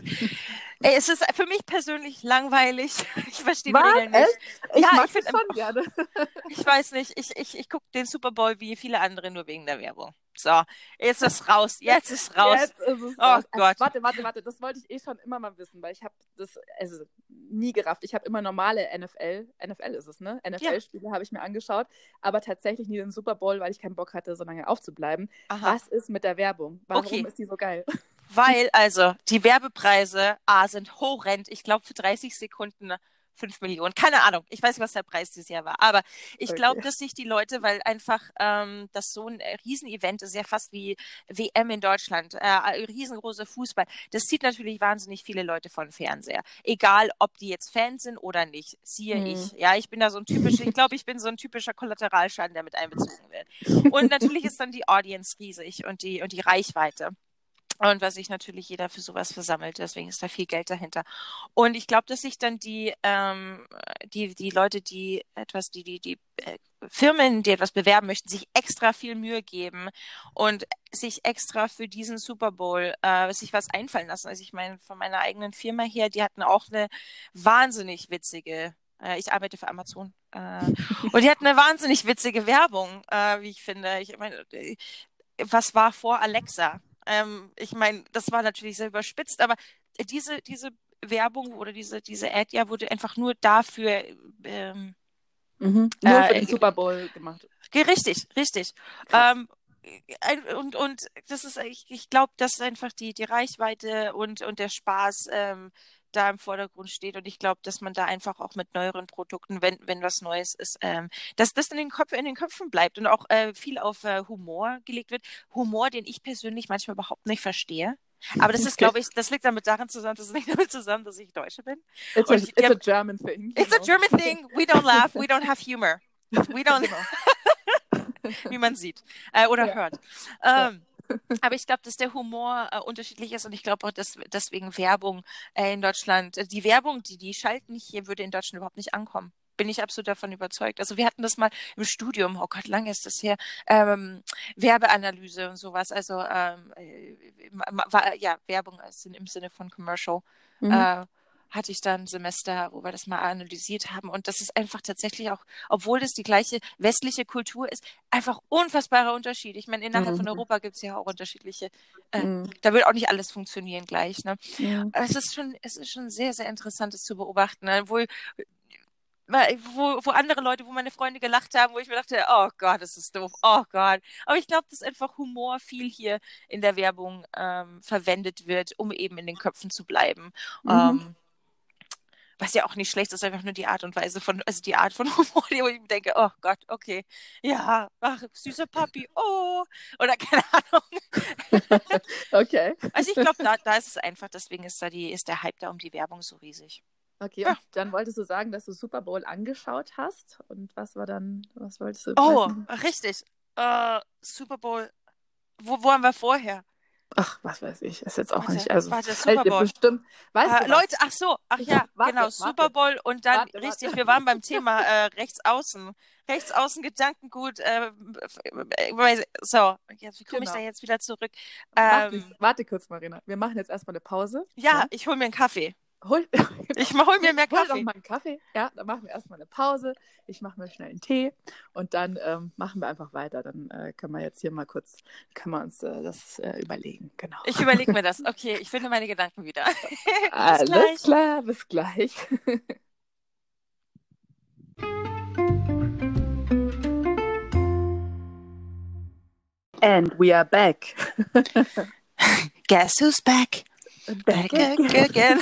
ey, es ist für mich persönlich langweilig. Ich verstehe die Regeln nicht. Ich ja, mag ich finde schon gerne. Ich weiß nicht, ich, ich, ich gucke den Super Bowl wie viele andere nur wegen der Werbung. So, jetzt ist raus, jetzt ist raus. Jetzt ist es oh raus. Gott. Warte, warte, warte, das wollte ich eh schon immer mal wissen, weil ich habe das also nie gerafft. Ich habe immer normale NFL, NFL ist es, ne? NFL-Spiele ja. habe ich mir angeschaut, aber tatsächlich nie den Super Bowl, weil ich keinen Bock hatte, so lange aufzubleiben. Aha. Was ist mit der Werbung? Warum okay. ist die so geil? Weil also die Werbepreise A sind horrend. Ich glaube für 30 Sekunden 5 Millionen. Keine Ahnung. Ich weiß nicht, was der Preis dieses Jahr war. Aber ich okay. glaube, dass sich die Leute, weil einfach ähm, das so ein äh, Riesenevent ist, ja fast wie WM in Deutschland, äh, riesengroßer Fußball. Das zieht natürlich wahnsinnig viele Leute von Fernseher. Egal, ob die jetzt Fans sind oder nicht. Siehe hm. ich. Ja, ich bin da so ein typischer, ich glaube, ich bin so ein typischer Kollateralschaden, der mit einbezogen wird. Und natürlich ist dann die Audience riesig und die, und die Reichweite. Und was sich natürlich jeder für sowas versammelt, deswegen ist da viel Geld dahinter. Und ich glaube, dass sich dann die, ähm, die, die Leute, die etwas, die, die, die äh, Firmen, die etwas bewerben möchten, sich extra viel Mühe geben und sich extra für diesen Super Bowl äh, sich was einfallen lassen. Also ich meine, von meiner eigenen Firma her, die hatten auch eine wahnsinnig witzige, äh, ich arbeite für Amazon, Äh, und die hatten eine wahnsinnig witzige Werbung, äh, wie ich finde. Ich meine, äh, was war vor Alexa? Ähm, ich meine, das war natürlich sehr überspitzt, aber diese, diese Werbung oder diese, diese Ad ja wurde einfach nur dafür ähm, mhm. nur für den Super Bowl gemacht. Richtig, richtig. Ähm, und, und das ist, ich, ich glaube, dass einfach die, die Reichweite und, und der Spaß ähm, da im Vordergrund steht. Und ich glaube, dass man da einfach auch mit neueren Produkten, wenn, wenn was Neues ist, ähm, dass das in den, Kopf, in den Köpfen bleibt und auch äh, viel auf äh, Humor gelegt wird. Humor, den ich persönlich manchmal überhaupt nicht verstehe. Aber das ist, glaube ich, das liegt damit daran zusammen, das liegt damit zusammen, dass ich Deutsche bin. It's, a, it's a German thing. It's know? a German thing. We don't laugh. We don't have humor. We don't. Genau. wie man sieht äh, oder ja. hört. Ähm, aber ich glaube, dass der Humor äh, unterschiedlich ist und ich glaube auch, dass deswegen Werbung äh, in Deutschland, äh, die Werbung, die die schalten hier, würde in Deutschland überhaupt nicht ankommen. Bin ich absolut davon überzeugt. Also wir hatten das mal im Studium, oh Gott, lange ist das her, ähm, Werbeanalyse und sowas. Also ähm, äh, war, ja, Werbung im Sinne von Commercial. Mhm. Hatte ich dann ein Semester, wo wir das mal analysiert haben. Und das ist einfach tatsächlich auch, obwohl das die gleiche westliche Kultur ist, einfach unfassbarer Unterschied. Ich meine, innerhalb mhm. von Europa gibt es ja auch unterschiedliche, äh, mhm. da wird auch nicht alles funktionieren gleich. Ne? Mhm. Es ist schon, es ist schon sehr, sehr interessant, das zu beobachten. Ne? Wo, wo, wo andere Leute, wo meine Freunde gelacht haben, wo ich mir dachte, oh Gott, das ist doof, oh Gott. Aber ich glaube, dass einfach Humor viel hier in der Werbung ähm, verwendet wird, um eben in den Köpfen zu bleiben. Mhm. Ähm, was ja auch nicht schlecht ist, einfach nur die Art und Weise von, also die Art von Humor, wo ich mir denke, oh Gott, okay, ja, ach, süßer Papi, oh, oder keine Ahnung. okay. Also ich glaube, da, da ist es einfach, deswegen ist da die, ist der Hype da um die Werbung so riesig. Okay, ja. dann wolltest du sagen, dass du Super Bowl angeschaut hast und was war dann, was wolltest du? Oh, richtig. Uh, Super Bowl, wo, wo waren wir vorher? Ach, was weiß ich, ist jetzt auch warte, nicht. Also, warte, Super Bowl. Bestimmt, weißt äh, Leute, ach so, ach ja, warte, genau, warte, Super Bowl und dann, richtig, wir waren beim Thema äh, Rechtsaußen. Rechtsaußen Gedankengut, äh, so, jetzt, wie komme genau. ich da jetzt wieder zurück? Ähm, warte, kurz, Marina, wir machen jetzt erstmal eine Pause. Ja, ja? ich hole mir einen Kaffee. Hol, ich hol mir mehr Kaffee. Hol doch mal einen Kaffee. Ja, dann machen wir erstmal eine Pause. Ich mache mir schnell einen Tee und dann ähm, machen wir einfach weiter. Dann äh, können wir jetzt hier mal kurz, können wir uns äh, das äh, überlegen. Genau. Ich überlege mir das. Okay, ich finde meine Gedanken wieder. Alles gleich. klar, bis gleich. And we are back. Guess who's back? Back again.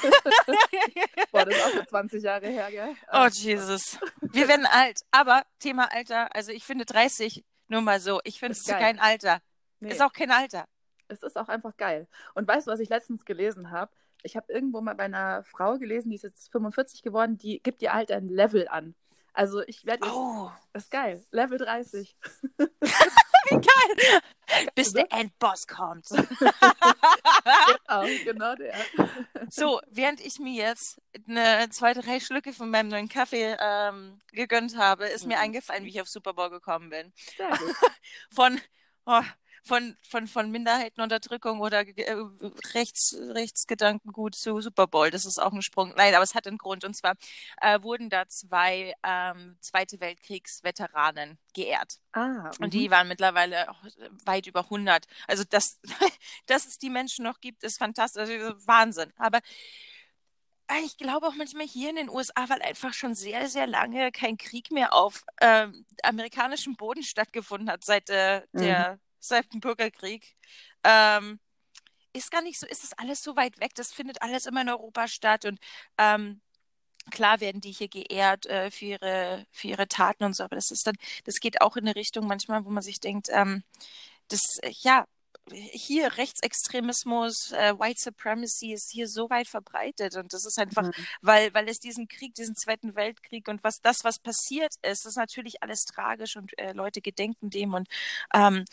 Boah, das ist auch schon 20 Jahre her, gell? Oh, Jesus. Wir werden alt. Aber Thema Alter, also ich finde 30 nur mal so. Ich finde es kein Alter. Nee. Ist auch kein Alter. Es ist auch einfach geil. Und weißt du, was ich letztens gelesen habe? Ich habe irgendwo mal bei einer Frau gelesen, die ist jetzt 45 geworden, die gibt ihr Alter ein Level an. Also ich werde. Oh. Das ist geil. Level 30. Geil. Bis der Endboss kommt. genau, genau der. So, während ich mir jetzt eine zwei, drei Schlücke von meinem neuen Kaffee ähm, gegönnt habe, ist mhm. mir eingefallen, wie ich auf Super Bowl gekommen bin. Sehr gut. Von, oh, von, von, von Minderheitenunterdrückung oder äh, Rechts, Rechtsgedankengut zu Super Bowl. Das ist auch ein Sprung. Nein, aber es hat einen Grund. Und zwar äh, wurden da zwei ähm, Zweite Weltkriegsveteranen geehrt. Ah, und die mhm. waren mittlerweile weit über 100. Also, dass, dass es die Menschen noch gibt, ist fantastisch. Also, Wahnsinn. Aber äh, ich glaube auch manchmal hier in den USA, weil einfach schon sehr, sehr lange kein Krieg mehr auf äh, amerikanischem Boden stattgefunden hat seit äh, der mhm seit dem Bürgerkrieg. Ähm, ist gar nicht so, ist das alles so weit weg. Das findet alles immer in Europa statt und ähm, klar werden die hier geehrt äh, für ihre für ihre Taten und so, aber das ist dann, das geht auch in eine Richtung manchmal, wo man sich denkt, ähm, das ja hier Rechtsextremismus, äh, White Supremacy ist hier so weit verbreitet und das ist einfach, mhm. weil, weil es diesen Krieg, diesen Zweiten Weltkrieg und was das, was passiert ist, ist natürlich alles tragisch und äh, Leute gedenken dem und ähm,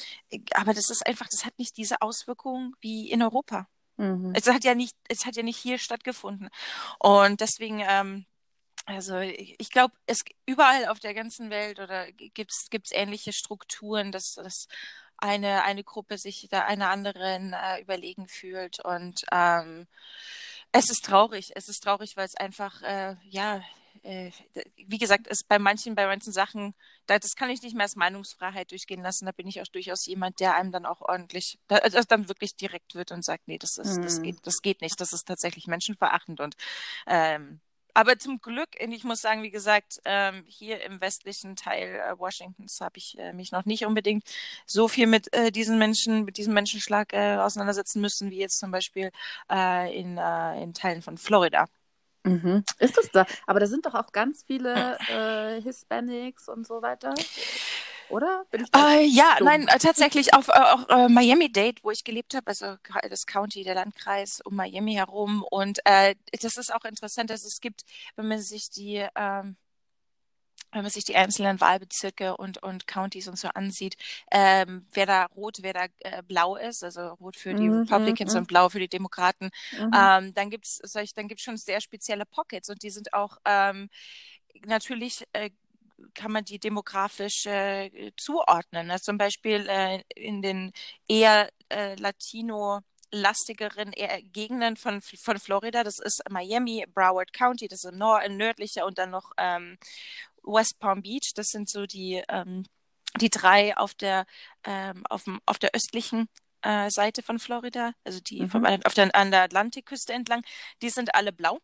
aber das ist einfach, das hat nicht diese Auswirkungen wie in Europa. Mhm. Es hat ja nicht, es hat ja nicht hier stattgefunden und deswegen ähm, also ich glaube, es überall auf der ganzen Welt oder gibt es ähnliche Strukturen, dass, dass eine, eine Gruppe sich da einer anderen äh, überlegen fühlt. Und ähm, es ist traurig. Es ist traurig, weil es einfach, äh, ja, äh, wie gesagt, ist bei manchen, bei manchen Sachen, da, das kann ich nicht mehr als Meinungsfreiheit durchgehen lassen. Da bin ich auch durchaus jemand, der einem dann auch ordentlich, da, also dann wirklich direkt wird und sagt, nee, das ist, mhm. das geht, das geht nicht. Das ist tatsächlich menschenverachtend und ähm, aber zum Glück, ich muss sagen, wie gesagt, ähm, hier im westlichen Teil äh, Washingtons habe ich äh, mich noch nicht unbedingt so viel mit äh, diesen Menschen, mit diesem Menschenschlag äh, auseinandersetzen müssen, wie jetzt zum Beispiel äh, in, äh, in Teilen von Florida. Mhm. Ist es da? Aber da sind doch auch ganz viele Hispanics und so weiter oder? Äh, ja, dumm? nein, äh, tatsächlich auf, äh, auch äh, Miami-Dade, wo ich gelebt habe, also das County, der Landkreis um Miami herum. Und äh, das ist auch interessant, dass es gibt, wenn man sich die ähm, wenn man sich die einzelnen Wahlbezirke und, und Counties und so ansieht, ähm, wer da rot, wer da äh, blau ist, also rot für die mhm, Republicans mhm. und blau für die Demokraten, mhm. ähm, dann gibt's solch, dann gibt's schon sehr spezielle Pockets und die sind auch ähm, natürlich äh, kann man die demografisch äh, zuordnen. Also zum Beispiel äh, in den eher äh, Latino lastigeren Gegenden von, von Florida. Das ist Miami, Broward County, das ist im Nord nördlicher und dann noch ähm, West Palm Beach. Das sind so die, ähm, die drei auf der, ähm, auf, auf der östlichen äh, Seite von Florida, also die mhm. von, auf der, an der Atlantikküste entlang. Die sind alle blau.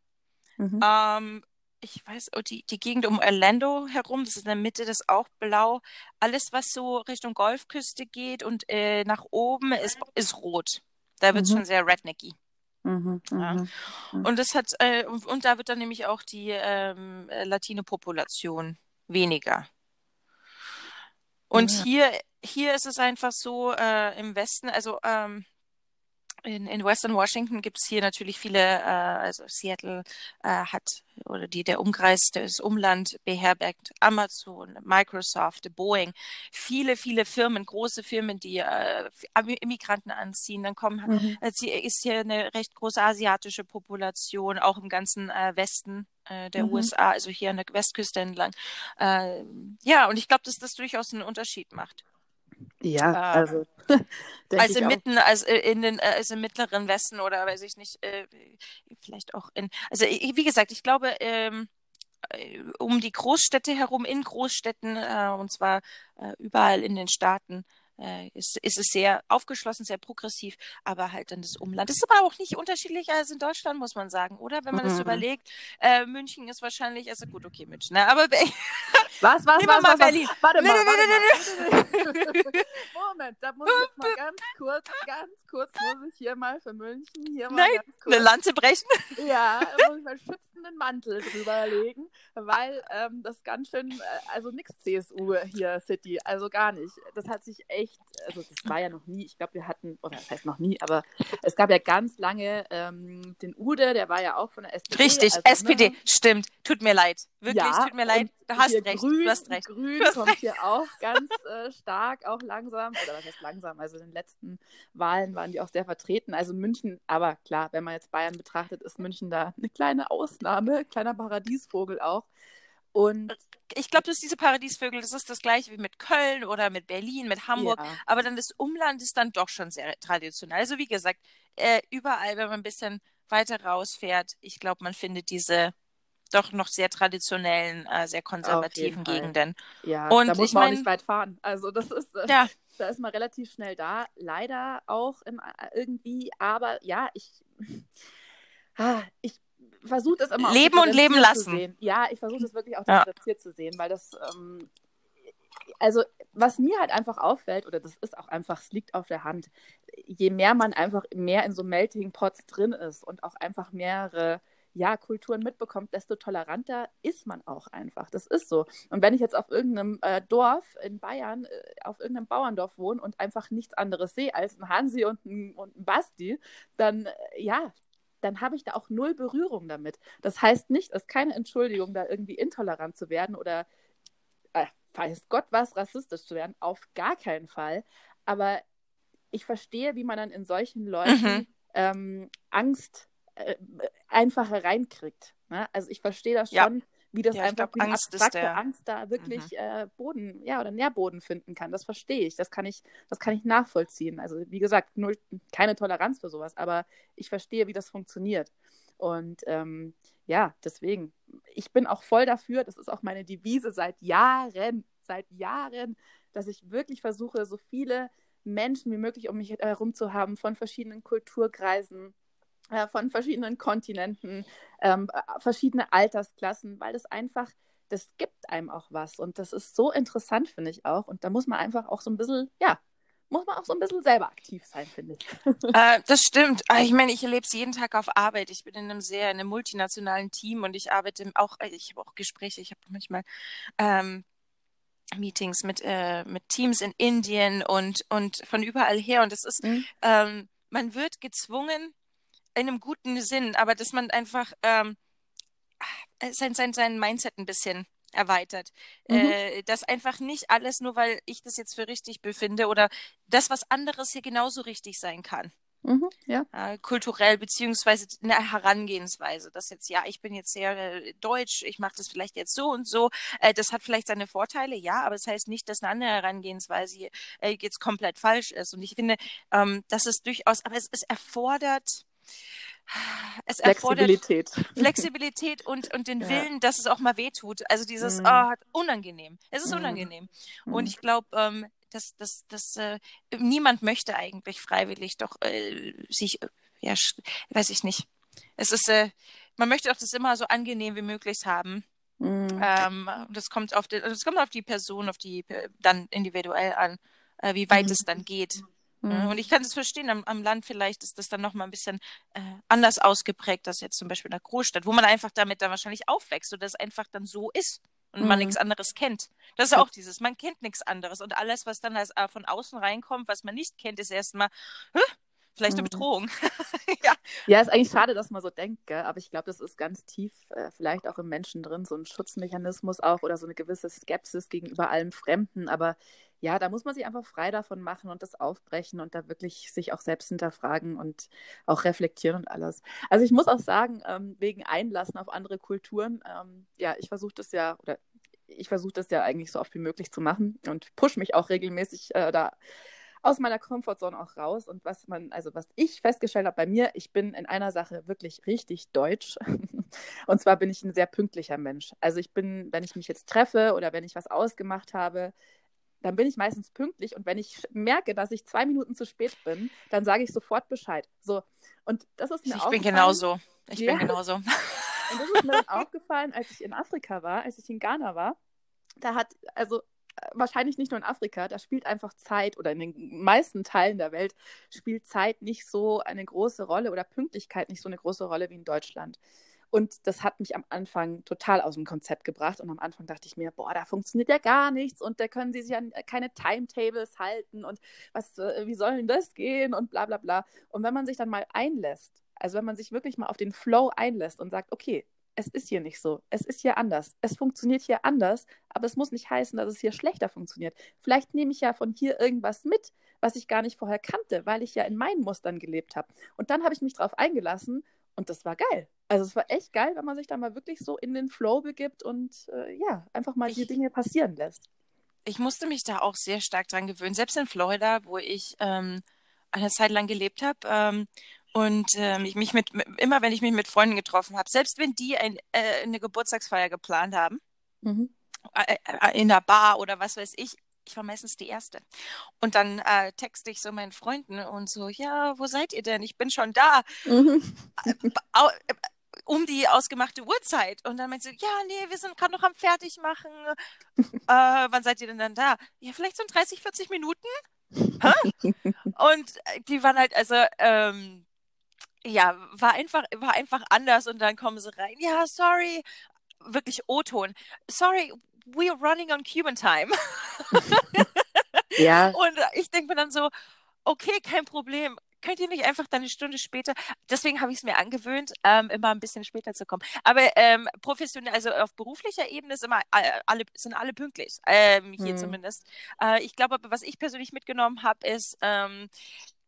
Mhm. Ähm, ich weiß, oh, die, die Gegend um Orlando herum, das ist in der Mitte, das ist auch blau. Alles, was so Richtung Golfküste geht und äh, nach oben, ist, ist rot. Da wird es mhm. schon sehr rednecky. Mhm, ja. Mhm, mhm. Und das hat, äh, und, und, da wird dann nämlich auch die ähm, Latino-Population weniger. Und ja. hier, hier ist es einfach so, äh, im Westen, also ähm, in, in Western Washington gibt es hier natürlich viele, äh, also Seattle äh, hat oder die der Umkreis, das Umland beherbergt Amazon, Microsoft, Boeing, viele, viele Firmen, große Firmen, die äh, Immigranten anziehen. Dann kommen, mhm. äh, ist hier eine recht große asiatische Population, auch im ganzen äh, Westen äh, der mhm. USA, also hier an der Westküste entlang. Äh, ja, und ich glaube, dass das durchaus einen Unterschied macht. Ja, äh, also. also mitten, also in den, also im mittleren Westen oder weiß ich nicht, äh, vielleicht auch in, also wie gesagt, ich glaube, ähm, äh, um die Großstädte herum, in Großstädten, äh, und zwar äh, überall in den Staaten, äh, ist, ist es sehr aufgeschlossen, sehr progressiv, aber halt dann das Umland. Das ist aber auch nicht unterschiedlicher als in Deutschland, muss man sagen, oder? Wenn man mhm. das überlegt, äh, München ist wahrscheinlich, also gut, okay, München, ne? aber was, was, Nehmen was, mal was, Berlin. Was? Warte mal, warte mal. Moment, da muss ich mal ganz kurz, ganz kurz muss ich hier mal für München hier mal Nein, ganz kurz. eine Lanze brechen. Ja, muss ich mal schützenden Mantel drüber legen, weil ähm, das ganz schön, äh, also nix CSU hier City, also gar nicht. Das hat sich echt echt, also das war ja noch nie, ich glaube, wir hatten, oder das heißt noch nie, aber es gab ja ganz lange ähm, den Ude, der war ja auch von der SPD. Richtig, also, SPD, ne? stimmt. Tut mir leid. Wirklich, ja, tut mir leid. Du hast recht. Grün, du hast recht. Grün hast kommt recht. hier auch ganz äh, stark, auch langsam, oder was heißt langsam, also in den letzten Wahlen waren die auch sehr vertreten. Also München, aber klar, wenn man jetzt Bayern betrachtet, ist München da eine kleine Ausnahme, kleiner Paradiesvogel auch. Und ich glaube, dass diese Paradiesvögel, das ist das gleiche wie mit Köln oder mit Berlin, mit Hamburg. Ja. Aber dann das Umland ist dann doch schon sehr traditionell. Also wie gesagt, äh, überall, wenn man ein bisschen weiter rausfährt, ich glaube, man findet diese doch noch sehr traditionellen, äh, sehr konservativen Gegenden. Ja, und da muss man mein, auch nicht weit fahren. Also das ist, äh, ja. da ist man relativ schnell da. Leider auch im, irgendwie, aber ja, ich, ah, ich versuche das immer Leben und leben lassen. Ja, ich versuche das wirklich auch differenziert ja. zu sehen, weil das, ähm, also was mir halt einfach auffällt, oder das ist auch einfach, es liegt auf der Hand, je mehr man einfach mehr in so Melting Pots drin ist und auch einfach mehrere ja, Kulturen mitbekommt, desto toleranter ist man auch einfach. Das ist so. Und wenn ich jetzt auf irgendeinem äh, Dorf in Bayern, äh, auf irgendeinem Bauerndorf wohne und einfach nichts anderes sehe als ein Hansi und ein, und ein Basti, dann äh, ja, dann habe ich da auch null Berührung damit. Das heißt nicht, es ist keine Entschuldigung, da irgendwie intolerant zu werden oder äh, weiß Gott was, rassistisch zu werden. Auf gar keinen Fall. Aber ich verstehe, wie man dann in solchen Leuten mhm. ähm, Angst äh, einfach hereinkriegt. Ne? Also ich verstehe das schon, ja wie das ja, einfach glaub, Angst abstrakte der... Angst da wirklich mhm. äh, Boden, ja, oder Nährboden finden kann. Das verstehe ich. Das kann ich, das kann ich nachvollziehen. Also wie gesagt, null, keine Toleranz für sowas, aber ich verstehe, wie das funktioniert. Und ähm, ja, deswegen, ich bin auch voll dafür, das ist auch meine Devise seit Jahren, seit Jahren, dass ich wirklich versuche, so viele Menschen wie möglich um mich herum zu haben, von verschiedenen Kulturkreisen, äh, von verschiedenen Kontinenten, ähm, äh, verschiedene Altersklassen, weil das einfach, das gibt einem auch was. Und das ist so interessant, finde ich auch. Und da muss man einfach auch so ein bisschen, ja, muss man auch so ein bisschen selber aktiv sein, finde ich. Äh, das stimmt. Ah, ich meine, ich erlebe es jeden Tag auf Arbeit. Ich bin in einem sehr, in einem multinationalen Team und ich arbeite auch, äh, ich habe auch Gespräche, ich habe manchmal ähm, Meetings mit, äh, mit Teams in Indien und, und von überall her. Und es ist, mhm. ähm, man wird gezwungen, in einem guten Sinn, aber dass man einfach ähm, sein, sein, sein Mindset ein bisschen erweitert. Mhm. Äh, dass einfach nicht alles, nur weil ich das jetzt für richtig befinde oder das, was anderes hier genauso richtig sein kann. Mhm, ja. äh, kulturell beziehungsweise eine Herangehensweise. Das jetzt, ja, ich bin jetzt sehr äh, deutsch, ich mache das vielleicht jetzt so und so. Äh, das hat vielleicht seine Vorteile, ja, aber es das heißt nicht, dass eine andere Herangehensweise äh, jetzt komplett falsch ist. Und ich finde, ähm, das ist durchaus, aber es, es erfordert es Flexibilität. Flexibilität und, und den ja. Willen, dass es auch mal wehtut. Also dieses mhm. oh, unangenehm. Es ist mhm. unangenehm. Mhm. Und ich glaube, ähm, dass, dass, dass äh, niemand möchte eigentlich freiwillig doch äh, sich, äh, ja, weiß ich nicht. Es ist, äh, man möchte doch das immer so angenehm wie möglich haben. Mhm. Ähm, das kommt auf die, das kommt auf die Person, auf die äh, dann individuell an, äh, wie weit mhm. es dann geht. Mhm. Und ich kann es verstehen, am, am, Land vielleicht ist das dann nochmal ein bisschen äh, anders ausgeprägt, als jetzt zum Beispiel in der Großstadt, wo man einfach damit dann wahrscheinlich aufwächst und das einfach dann so ist und mhm. man nichts anderes kennt. Das ist auch dieses, man kennt nichts anderes und alles, was dann als, äh, von außen reinkommt, was man nicht kennt, ist erstmal, vielleicht eine mhm. Bedrohung. ja. ja, ist eigentlich schade, dass man so denkt, gell? aber ich glaube, das ist ganz tief äh, vielleicht auch im Menschen drin, so ein Schutzmechanismus auch oder so eine gewisse Skepsis gegenüber allem Fremden, aber ja, da muss man sich einfach frei davon machen und das aufbrechen und da wirklich sich auch selbst hinterfragen und auch reflektieren und alles. Also ich muss auch sagen, ähm, wegen Einlassen auf andere Kulturen, ähm, ja, ich versuche das ja, oder ich versuche das ja eigentlich so oft wie möglich zu machen und push mich auch regelmäßig äh, da aus meiner Komfortzone auch raus. Und was man, also was ich festgestellt habe bei mir, ich bin in einer Sache wirklich richtig deutsch. und zwar bin ich ein sehr pünktlicher Mensch. Also ich bin, wenn ich mich jetzt treffe oder wenn ich was ausgemacht habe, dann bin ich meistens pünktlich und wenn ich merke, dass ich zwei Minuten zu spät bin, dann sage ich sofort Bescheid. So und das ist mir Ich bin genauso. Ich ja. bin genauso. Und das ist mir dann aufgefallen, als ich in Afrika war, als ich in Ghana war. Da hat also wahrscheinlich nicht nur in Afrika, da spielt einfach Zeit oder in den meisten Teilen der Welt spielt Zeit nicht so eine große Rolle oder Pünktlichkeit nicht so eine große Rolle wie in Deutschland. Und das hat mich am Anfang total aus dem Konzept gebracht. Und am Anfang dachte ich mir, boah, da funktioniert ja gar nichts und da können sie sich an keine Timetables halten und was, äh, wie soll denn das gehen und bla bla bla. Und wenn man sich dann mal einlässt, also wenn man sich wirklich mal auf den Flow einlässt und sagt, okay, es ist hier nicht so. Es ist hier anders. Es funktioniert hier anders, aber es muss nicht heißen, dass es hier schlechter funktioniert. Vielleicht nehme ich ja von hier irgendwas mit, was ich gar nicht vorher kannte, weil ich ja in meinen Mustern gelebt habe. Und dann habe ich mich darauf eingelassen und das war geil. Also es war echt geil, wenn man sich da mal wirklich so in den Flow begibt und äh, ja, einfach mal ich, die Dinge passieren lässt. Ich musste mich da auch sehr stark dran gewöhnen. Selbst in Florida, wo ich ähm, eine Zeit lang gelebt habe, ähm, und ähm, ich mich mit, immer wenn ich mich mit Freunden getroffen habe, selbst wenn die ein, äh, eine Geburtstagsfeier geplant haben, mhm. äh, äh, in der Bar oder was weiß ich, ich war meistens die Erste. Und dann äh, texte ich so meinen Freunden und so, ja, wo seid ihr denn? Ich bin schon da. Mhm. Äh, äh, um die ausgemachte Uhrzeit. Und dann meinte sie, ja, nee, wir sind gerade noch am Fertigmachen. äh, wann seid ihr denn dann da? Ja, vielleicht so in 30, 40 Minuten. und die waren halt, also, ähm, ja, war einfach, war einfach anders und dann kommen sie rein. Ja, sorry, wirklich O-Ton. Sorry, we are running on Cuban time. ja. Und ich denke mir dann so, okay, kein Problem. Könnt ihr nicht einfach dann eine Stunde später, deswegen habe ich es mir angewöhnt, ähm, immer ein bisschen später zu kommen. Aber ähm, professionell, also auf beruflicher Ebene ist immer alle, sind alle pünktlich, ähm, hier hm. zumindest. Äh, ich glaube aber, was ich persönlich mitgenommen habe, ist, ähm,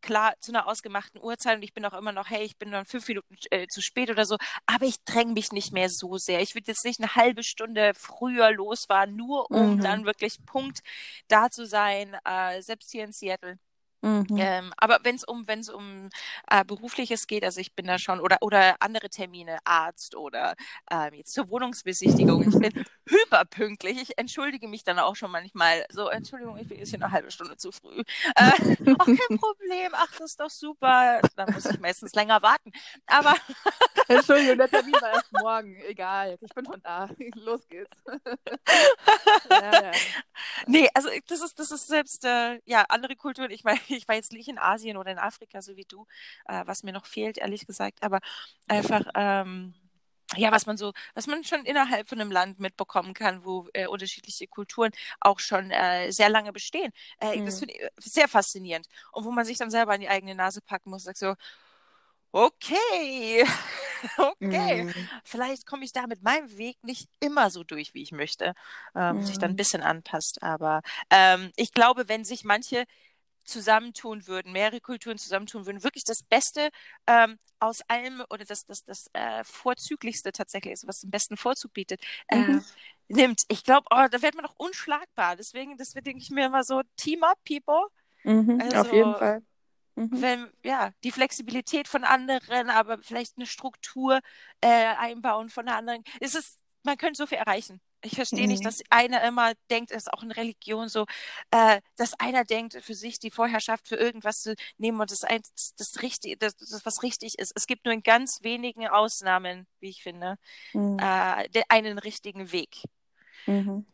klar zu einer ausgemachten Uhrzeit und ich bin auch immer noch, hey, ich bin dann fünf Minuten äh, zu spät oder so, aber ich dränge mich nicht mehr so sehr. Ich würde jetzt nicht eine halbe Stunde früher losfahren, nur um mhm. dann wirklich Punkt da zu sein, äh, selbst hier in Seattle. Mhm. Ähm, aber wenn es um, wenn es um äh, berufliches geht, also ich bin da schon oder oder andere Termine, Arzt oder äh, jetzt zur Wohnungsbesichtigung, ich bin hyperpünktlich. Ich entschuldige mich dann auch schon manchmal. So, Entschuldigung, ich bin jetzt hier eine halbe Stunde zu früh. Äh, auch kein Problem. Ach, das ist doch super. Dann muss ich meistens länger warten. Aber Entschuldigung, der Termin war erst morgen. Egal, ich bin schon da. Los geht's. ja, ja. Nee, also das ist das ist selbst äh, ja andere Kulturen. Ich meine ich war jetzt nicht in Asien oder in Afrika, so wie du, äh, was mir noch fehlt, ehrlich gesagt, aber einfach, ähm, ja, was man so, was man schon innerhalb von einem Land mitbekommen kann, wo äh, unterschiedliche Kulturen auch schon äh, sehr lange bestehen. Äh, mhm. Das finde ich äh, sehr faszinierend. Und wo man sich dann selber an die eigene Nase packen muss, sagt so, okay, okay, mhm. vielleicht komme ich da mit meinem Weg nicht immer so durch, wie ich möchte, ähm, mhm. sich dann ein bisschen anpasst. Aber ähm, ich glaube, wenn sich manche zusammentun würden, mehrere Kulturen zusammentun würden, wirklich das Beste ähm, aus allem oder das, das, das äh, Vorzüglichste tatsächlich, also was den besten Vorzug bietet, äh, mhm. nimmt. Ich glaube, oh, da wird man doch unschlagbar. Deswegen, das denke ich mir immer so, Team up, people. Mhm, also, auf jeden Fall. Mhm. Wenn, ja, die Flexibilität von anderen, aber vielleicht eine Struktur äh, einbauen von anderen. Es ist, man könnte so viel erreichen. Ich verstehe mhm. nicht, dass einer immer denkt, es ist auch in Religion so, äh, dass einer denkt, für sich die Vorherrschaft für irgendwas zu nehmen und das, ein, das, das, richtig, das, das was richtig ist. Es gibt nur in ganz wenigen Ausnahmen, wie ich finde, mhm. äh, den, einen richtigen Weg. Mhm.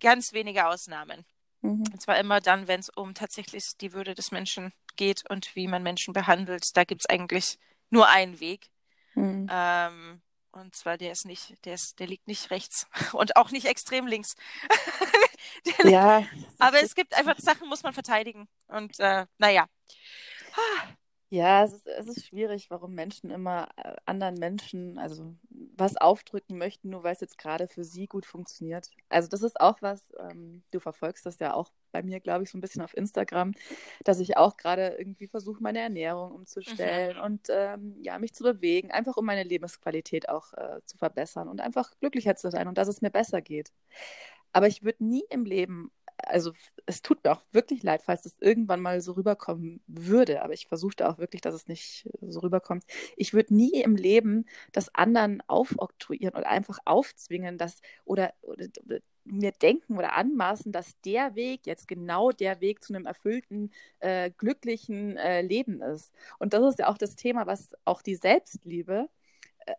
Ganz wenige Ausnahmen. Mhm. Und zwar immer dann, wenn es um tatsächlich die Würde des Menschen geht und wie man Menschen behandelt. Da gibt es eigentlich nur einen Weg. Mhm. Ähm, und zwar, der ist nicht, der ist, der liegt nicht rechts und auch nicht extrem links. ja. Aber es gibt einfach Sachen, muss man verteidigen. Und äh, naja. Ja, es ist, es ist schwierig, warum Menschen immer äh, anderen Menschen, also was aufdrücken möchten, nur weil es jetzt gerade für sie gut funktioniert. Also das ist auch was, ähm, du verfolgst das ja auch bei mir, glaube ich, so ein bisschen auf Instagram, dass ich auch gerade irgendwie versuche, meine Ernährung umzustellen mhm. und ähm, ja, mich zu bewegen, einfach um meine Lebensqualität auch äh, zu verbessern und einfach glücklicher zu sein und dass es mir besser geht. Aber ich würde nie im Leben also es tut mir auch wirklich leid, falls das irgendwann mal so rüberkommen würde, aber ich versuchte auch wirklich, dass es nicht so rüberkommt. Ich würde nie im Leben das anderen aufoktroyieren oder einfach aufzwingen, dass oder, oder, oder mir denken oder anmaßen, dass der Weg jetzt genau der Weg zu einem erfüllten, äh, glücklichen äh, Leben ist. Und das ist ja auch das Thema, was auch die Selbstliebe äh,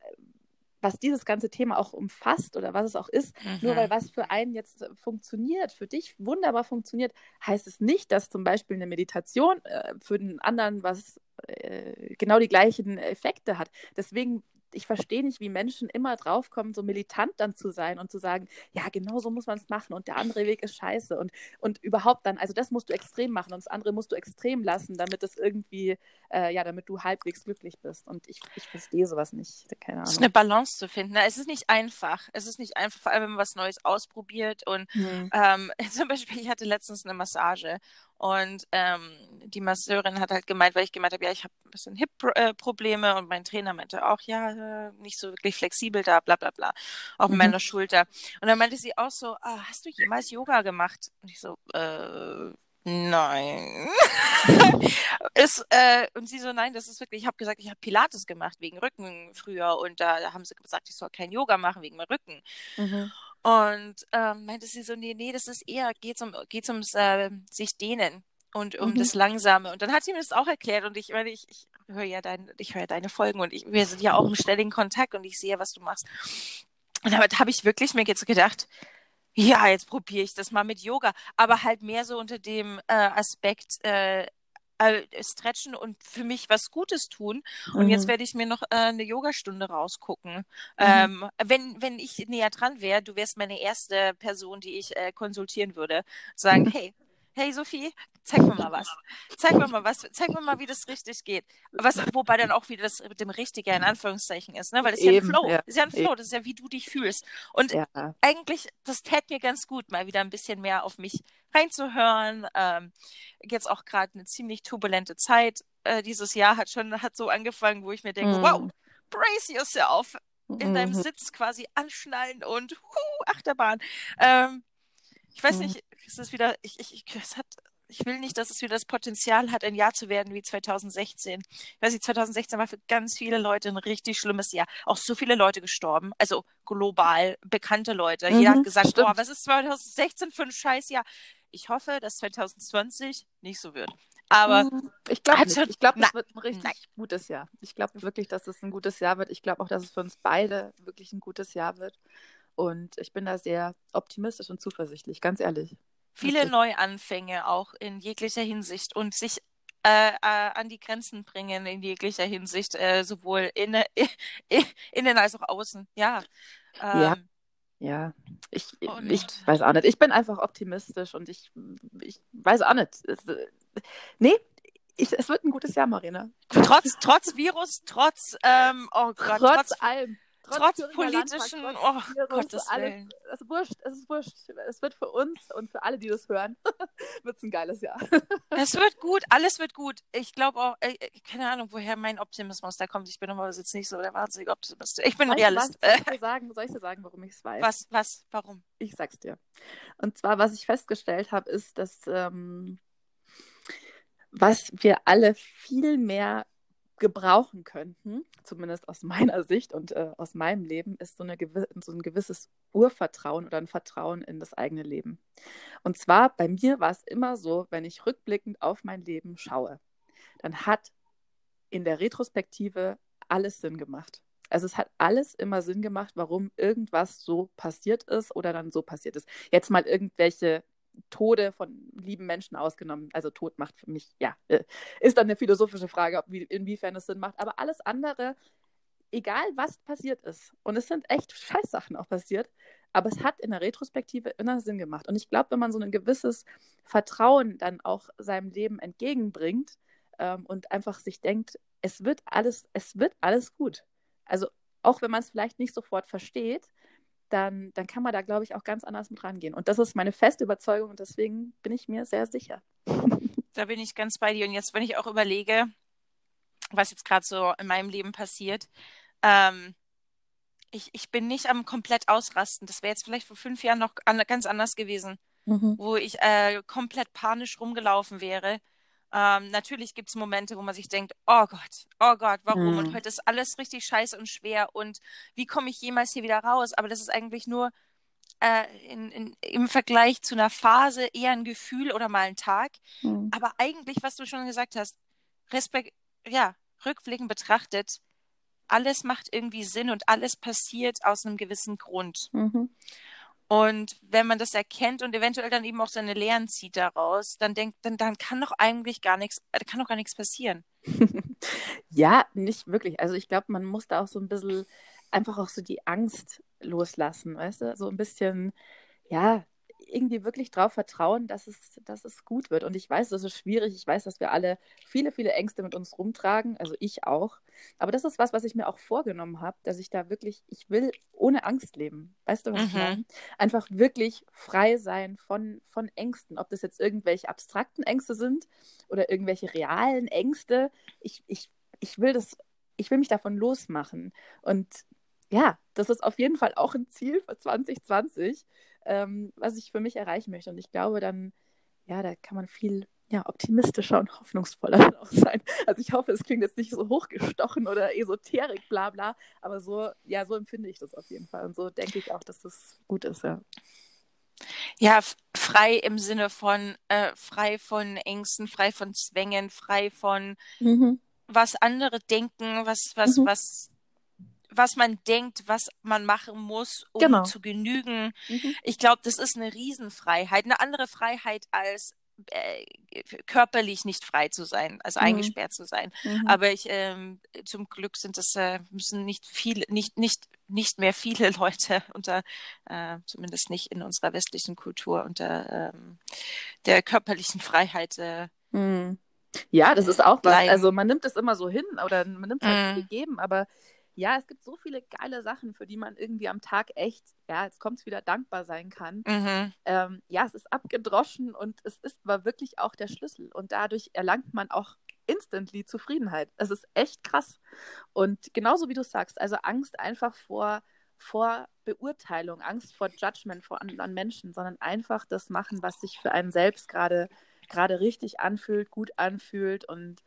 was dieses ganze Thema auch umfasst oder was es auch ist, mhm. nur weil was für einen jetzt funktioniert, für dich wunderbar funktioniert, heißt es nicht, dass zum Beispiel eine Meditation äh, für den anderen was äh, genau die gleichen Effekte hat. Deswegen ich verstehe nicht, wie Menschen immer draufkommen, so militant dann zu sein und zu sagen, ja, genau so muss man es machen und der andere Weg ist scheiße und, und überhaupt dann, also das musst du extrem machen und das andere musst du extrem lassen, damit es irgendwie, äh, ja, damit du halbwegs glücklich bist. Und ich, ich verstehe sowas nicht. Keine Ahnung. Es ist eine Balance zu finden. Es ist nicht einfach. Es ist nicht einfach, vor allem wenn man was Neues ausprobiert. Und mhm. ähm, zum Beispiel, ich hatte letztens eine Massage und ähm, die Masseurin hat halt gemeint, weil ich gemeint habe, ja, ich habe ein bisschen Hip-Probleme und mein Trainer meinte auch, ja, nicht so wirklich flexibel da, bla bla bla, auf mhm. meiner Schulter. Und dann meinte sie auch so, ah, hast du jemals Yoga gemacht? Und ich so, äh, nein. ist, äh, und sie so, nein, das ist wirklich, ich habe gesagt, ich habe Pilates gemacht wegen Rücken früher und da, da, haben sie gesagt, ich soll kein Yoga machen wegen meinem Rücken. Mhm. Und ähm, meinte sie so, nee, nee, das ist eher, geht's um, geht's ums äh, sich dehnen und um mhm. das Langsame. Und dann hat sie mir das auch erklärt und ich meine, ich, ich höre ja dein, ich höre deine Folgen und ich, wir sind ja auch im ständigen Kontakt und ich sehe, was du machst. Und damit habe ich wirklich mir jetzt gedacht, ja, jetzt probiere ich das mal mit Yoga, aber halt mehr so unter dem äh, Aspekt, äh, äh, stretchen und für mich was Gutes tun. Mhm. Und jetzt mhm. werde ich mir noch äh, eine Yogastunde rausgucken. Mhm. Ähm, wenn, wenn ich näher dran wäre, du wärst meine erste Person, die ich äh, konsultieren würde. Sagen, mhm. hey, hey Sophie, zeig mir mal was. Zeig mir mal was. Zeig mir mal, wie das richtig geht. Was, wobei dann auch wieder das mit dem Richtigen in Anführungszeichen ist, ne? Weil das ist Eben, ja ein Flow. Ja. Das ist ja ein Flow, das ist ja, wie du dich fühlst. Und ja. eigentlich, das täte mir ganz gut, mal wieder ein bisschen mehr auf mich reinzuhören. Ähm, jetzt auch gerade eine ziemlich turbulente Zeit. Äh, dieses Jahr hat schon, hat so angefangen, wo ich mir denke, mhm. wow, brace yourself. In mhm. deinem Sitz quasi anschnallen und hu, Achterbahn. Ähm, ich weiß mhm. nicht, es ist wieder, ich, ich, es hat, Ich will nicht, dass es wieder das Potenzial hat, ein Jahr zu werden wie 2016. Ich weiß nicht, 2016 war für ganz viele Leute ein richtig schlimmes Jahr. Auch so viele Leute gestorben, also global bekannte Leute. Mhm, Jeder hat gesagt, stimmt. boah, was ist 2016 für ein Scheißjahr? Ich hoffe, dass 2020 nicht so wird. Aber mhm. ich glaube also, Ich glaube, es wird ein richtig nein. gutes Jahr. Ich glaube wirklich, dass es ein gutes Jahr wird. Ich glaube auch, dass es für uns beide wirklich ein gutes Jahr wird. Und ich bin da sehr optimistisch und zuversichtlich, ganz ehrlich. Viele Richtig. Neuanfänge auch in jeglicher Hinsicht und sich äh, äh, an die Grenzen bringen in jeglicher Hinsicht, äh, sowohl innen, innen als auch außen. Ja. Ähm, ja. Ja, ich, ich weiß auch nicht. Ich bin einfach optimistisch und ich, ich weiß auch nicht. Es, nee, ich, es wird ein gutes Jahr, Marina. Trotz, trotz Virus, trotz, ähm, oh Gott, trotz, trotz allem trotz, trotz politischen, oh Gottes alles, Willen. Es ist wurscht, es ist wurscht. Es wird für uns und für alle, die das hören, wird es ein geiles Jahr. es wird gut, alles wird gut. Ich glaube auch, äh, äh, keine Ahnung, woher mein Optimismus da kommt. Ich bin aber jetzt nicht so der wahnsinnige Optimist. Ich bin Realist. Was, soll, ich dir sagen, soll ich dir sagen, warum ich es weiß? Was, was, warum? Ich sag's dir. Und zwar, was ich festgestellt habe, ist, dass ähm, was wir alle viel mehr gebrauchen könnten, zumindest aus meiner Sicht und äh, aus meinem Leben, ist so, eine so ein gewisses Urvertrauen oder ein Vertrauen in das eigene Leben. Und zwar bei mir war es immer so, wenn ich rückblickend auf mein Leben schaue, dann hat in der Retrospektive alles Sinn gemacht. Also es hat alles immer Sinn gemacht, warum irgendwas so passiert ist oder dann so passiert ist. Jetzt mal irgendwelche Tode von lieben Menschen ausgenommen. Also Tod macht für mich, ja, äh, ist dann eine philosophische Frage, wie, inwiefern es Sinn macht. Aber alles andere, egal was passiert ist, und es sind echt Scheißsachen auch passiert, aber es hat in der Retrospektive immer Sinn gemacht. Und ich glaube, wenn man so ein gewisses Vertrauen dann auch seinem Leben entgegenbringt ähm, und einfach sich denkt, es wird alles, es wird alles gut. Also auch wenn man es vielleicht nicht sofort versteht, dann, dann kann man da, glaube ich, auch ganz anders mit rangehen. Und das ist meine feste Überzeugung und deswegen bin ich mir sehr sicher. Da bin ich ganz bei dir. Und jetzt, wenn ich auch überlege, was jetzt gerade so in meinem Leben passiert, ähm, ich, ich bin nicht am komplett ausrasten. Das wäre jetzt vielleicht vor fünf Jahren noch an, ganz anders gewesen, mhm. wo ich äh, komplett panisch rumgelaufen wäre ähm, natürlich gibt es Momente, wo man sich denkt, oh Gott, oh Gott, warum? Mhm. Und heute ist alles richtig scheiße und schwer und wie komme ich jemals hier wieder raus? Aber das ist eigentlich nur äh, in, in, im Vergleich zu einer Phase eher ein Gefühl oder mal ein Tag. Mhm. Aber eigentlich, was du schon gesagt hast, Respekt, ja, rückblickend betrachtet, alles macht irgendwie Sinn und alles passiert aus einem gewissen Grund. Mhm. Und wenn man das erkennt und eventuell dann eben auch seine Lehren zieht daraus, dann denkt, dann, dann kann doch eigentlich gar nichts, äh, kann doch gar nichts passieren. ja, nicht wirklich. Also ich glaube, man muss da auch so ein bisschen einfach auch so die Angst loslassen, weißt du? So ein bisschen, ja, irgendwie wirklich darauf vertrauen, dass es, dass es gut wird. Und ich weiß, das ist schwierig. Ich weiß, dass wir alle viele, viele Ängste mit uns rumtragen. Also ich auch. Aber das ist was, was ich mir auch vorgenommen habe, dass ich da wirklich, ich will ohne Angst leben. Weißt du, was mhm. ich meine? Einfach wirklich frei sein von, von Ängsten. Ob das jetzt irgendwelche abstrakten Ängste sind oder irgendwelche realen Ängste. Ich, ich, ich will das, ich will mich davon losmachen. Und ja, das ist auf jeden Fall auch ein Ziel für 2020, ähm, was ich für mich erreichen möchte. Und ich glaube, dann, ja, da kann man viel ja, optimistischer und hoffnungsvoller auch sein. Also ich hoffe, es klingt jetzt nicht so hochgestochen oder esoterik, bla bla, aber so, ja, so empfinde ich das auf jeden Fall. Und so denke ich auch, dass das gut ist, ja. Ja, frei im Sinne von äh, frei von Ängsten, frei von Zwängen, frei von mhm. was andere denken, was, was, mhm. was was man denkt, was man machen muss, um genau. zu genügen. Mhm. Ich glaube, das ist eine Riesenfreiheit, eine andere Freiheit als äh, körperlich nicht frei zu sein, also mhm. eingesperrt zu sein. Mhm. Aber ich ähm, zum Glück sind es äh, müssen nicht viele, nicht nicht nicht mehr viele Leute unter, äh, zumindest nicht in unserer westlichen Kultur unter ähm, der körperlichen Freiheit. Äh, mhm. Ja, das ist auch was. Also man nimmt es immer so hin oder man nimmt es halt mhm. gegeben, aber ja, es gibt so viele geile Sachen, für die man irgendwie am Tag echt, ja, jetzt kommt es wieder, dankbar sein kann. Mhm. Ähm, ja, es ist abgedroschen und es ist war wirklich auch der Schlüssel. Und dadurch erlangt man auch instantly Zufriedenheit. Es ist echt krass. Und genauso wie du sagst, also Angst einfach vor, vor Beurteilung, Angst vor Judgment vor anderen Menschen, sondern einfach das machen, was sich für einen selbst gerade gerade richtig anfühlt, gut anfühlt und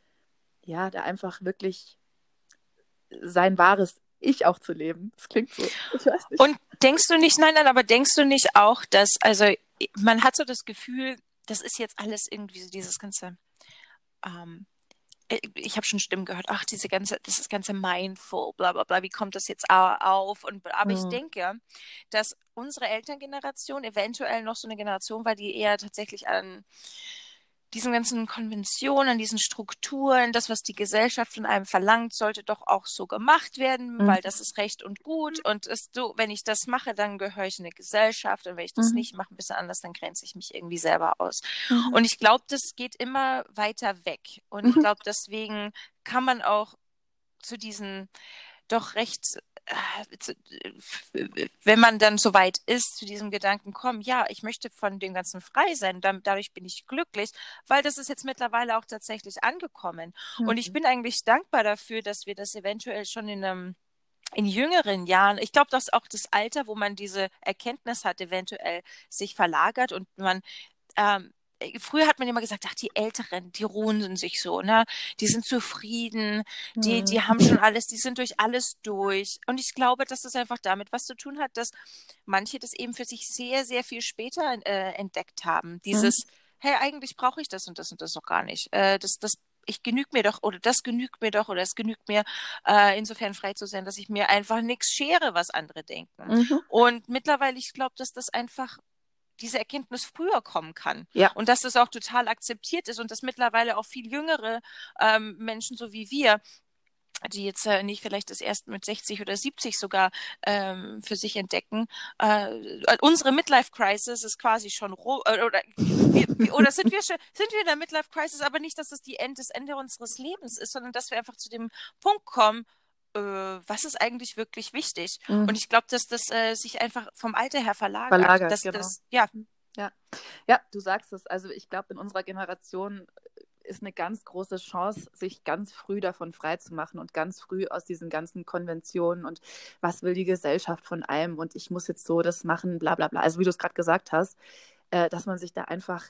ja, da einfach wirklich sein wahres Ich auch zu leben. Das klingt so. Ich weiß nicht. Und denkst du nicht, nein, nein, aber denkst du nicht auch, dass, also man hat so das Gefühl, das ist jetzt alles irgendwie so dieses ganze, ähm, ich habe schon Stimmen gehört, ach, diese ganze, das ist ganze mindful, bla bla bla, wie kommt das jetzt auf? Und, aber mhm. ich denke, dass unsere Elterngeneration eventuell noch so eine Generation war, die eher tatsächlich an diesen ganzen Konventionen, diesen Strukturen, das, was die Gesellschaft von einem verlangt, sollte doch auch so gemacht werden, mhm. weil das ist recht und gut. Und ist so, wenn ich das mache, dann gehöre ich in eine Gesellschaft. Und wenn ich das mhm. nicht mache, ein bisschen anders, dann grenze ich mich irgendwie selber aus. Mhm. Und ich glaube, das geht immer weiter weg. Und ich mhm. glaube, deswegen kann man auch zu diesen doch recht wenn man dann so weit ist, zu diesem Gedanken kommen, ja, ich möchte von dem Ganzen frei sein, dann, dadurch bin ich glücklich, weil das ist jetzt mittlerweile auch tatsächlich angekommen. Mhm. Und ich mhm. bin eigentlich dankbar dafür, dass wir das eventuell schon in einem in jüngeren Jahren, ich glaube, dass auch das Alter, wo man diese Erkenntnis hat, eventuell sich verlagert und man ähm, äh, früher hat man immer gesagt, ach, die Älteren, die ruhen sich so, ne? Die sind zufrieden, die, die haben schon alles, die sind durch alles durch. Und ich glaube, dass das einfach damit was zu tun hat, dass manche das eben für sich sehr, sehr viel später äh, entdeckt haben. Dieses, mhm. hey, eigentlich brauche ich das und das und das noch gar nicht. Äh, das, das ich genügt mir doch oder das genügt mir doch oder es genügt mir äh, insofern frei zu sein, dass ich mir einfach nichts schere, was andere denken. Mhm. Und mittlerweile, ich glaube, dass das einfach diese Erkenntnis früher kommen kann. Ja. Und dass das auch total akzeptiert ist und dass mittlerweile auch viel jüngere ähm, Menschen, so wie wir, die jetzt äh, nicht vielleicht das erst mit 60 oder 70 sogar ähm, für sich entdecken. Äh, unsere Midlife Crisis ist quasi schon roh, äh, oder, wir, oder sind wir schon, sind wir in der Midlife Crisis, aber nicht, dass das die End, das Ende unseres Lebens ist, sondern dass wir einfach zu dem Punkt kommen, äh, was ist eigentlich wirklich wichtig? Mhm. Und ich glaube, dass das äh, sich einfach vom Alter her verlagert. Verlagert, dass genau. Das, ja. ja. Ja, du sagst es. Also ich glaube, in unserer Generation ist eine ganz große Chance, sich ganz früh davon freizumachen und ganz früh aus diesen ganzen Konventionen und was will die Gesellschaft von einem und ich muss jetzt so das machen, bla bla bla. Also wie du es gerade gesagt hast, äh, dass man sich da einfach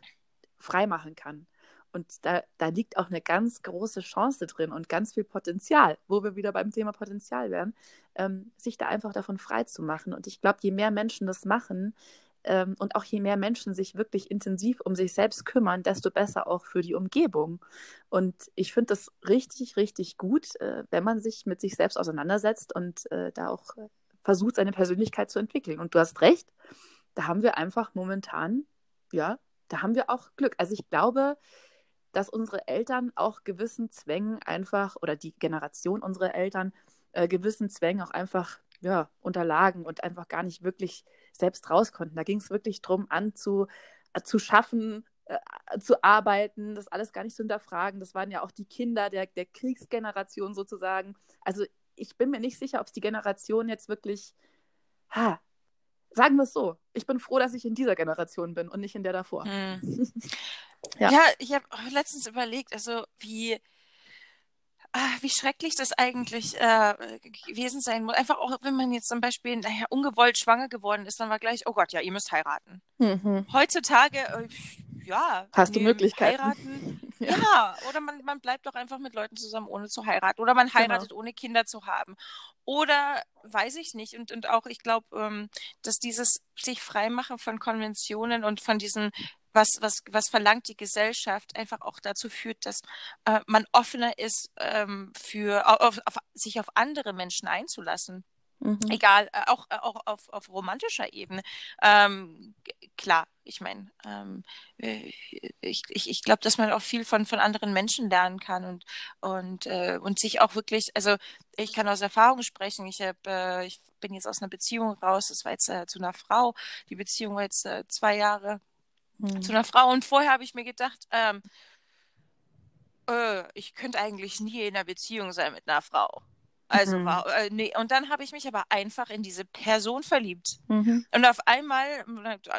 frei machen kann. Und da, da liegt auch eine ganz große Chance drin und ganz viel Potenzial, wo wir wieder beim Thema Potenzial wären, ähm, sich da einfach davon frei zu machen. Und ich glaube, je mehr Menschen das machen ähm, und auch je mehr Menschen sich wirklich intensiv um sich selbst kümmern, desto besser auch für die Umgebung. Und ich finde das richtig, richtig gut, äh, wenn man sich mit sich selbst auseinandersetzt und äh, da auch äh, versucht, seine Persönlichkeit zu entwickeln. Und du hast recht, da haben wir einfach momentan, ja, da haben wir auch Glück. Also ich glaube, dass unsere Eltern auch gewissen Zwängen einfach oder die Generation unserer Eltern äh, gewissen Zwängen auch einfach ja, unterlagen und einfach gar nicht wirklich selbst raus konnten. Da ging es wirklich darum, an zu, äh, zu schaffen, äh, zu arbeiten, das alles gar nicht zu hinterfragen. Das waren ja auch die Kinder der, der Kriegsgeneration sozusagen. Also ich bin mir nicht sicher, ob es die Generation jetzt wirklich, ha, sagen wir es so, ich bin froh, dass ich in dieser Generation bin und nicht in der davor. Hm. ja. ja. ich habe letztens überlegt, also wie, ah, wie schrecklich das eigentlich äh, gewesen sein muss. Einfach auch, wenn man jetzt zum Beispiel naja, ungewollt schwanger geworden ist, dann war gleich, oh Gott, ja, ihr müsst heiraten. Mhm. Heutzutage, äh, ja. Hast du Möglichkeiten? Heiraten. Ja. ja, oder man, man bleibt doch einfach mit Leuten zusammen, ohne zu heiraten. Oder man genau. heiratet, genau. ohne Kinder zu haben. Oder weiß ich nicht. Und, und auch, ich glaube, ähm, dass dieses sich freimachen von Konventionen und von diesen was, was, was verlangt die Gesellschaft, einfach auch dazu führt, dass äh, man offener ist, ähm, für, auf, auf, sich auf andere Menschen einzulassen. Mhm. Egal, äh, auch, äh, auch auf, auf romantischer Ebene. Ähm, klar, ich meine, ähm, äh, ich, ich, ich glaube, dass man auch viel von, von anderen Menschen lernen kann und, und, äh, und sich auch wirklich, also ich kann aus Erfahrung sprechen, ich, hab, äh, ich bin jetzt aus einer Beziehung raus, das war jetzt äh, zu einer Frau, die Beziehung war jetzt zwei Jahre mhm. zu einer Frau und vorher habe ich mir gedacht, ähm, äh, ich könnte eigentlich nie in einer Beziehung sein mit einer Frau. Also mhm. war, äh, nee, und dann habe ich mich aber einfach in diese Person verliebt. Mhm. Und auf einmal,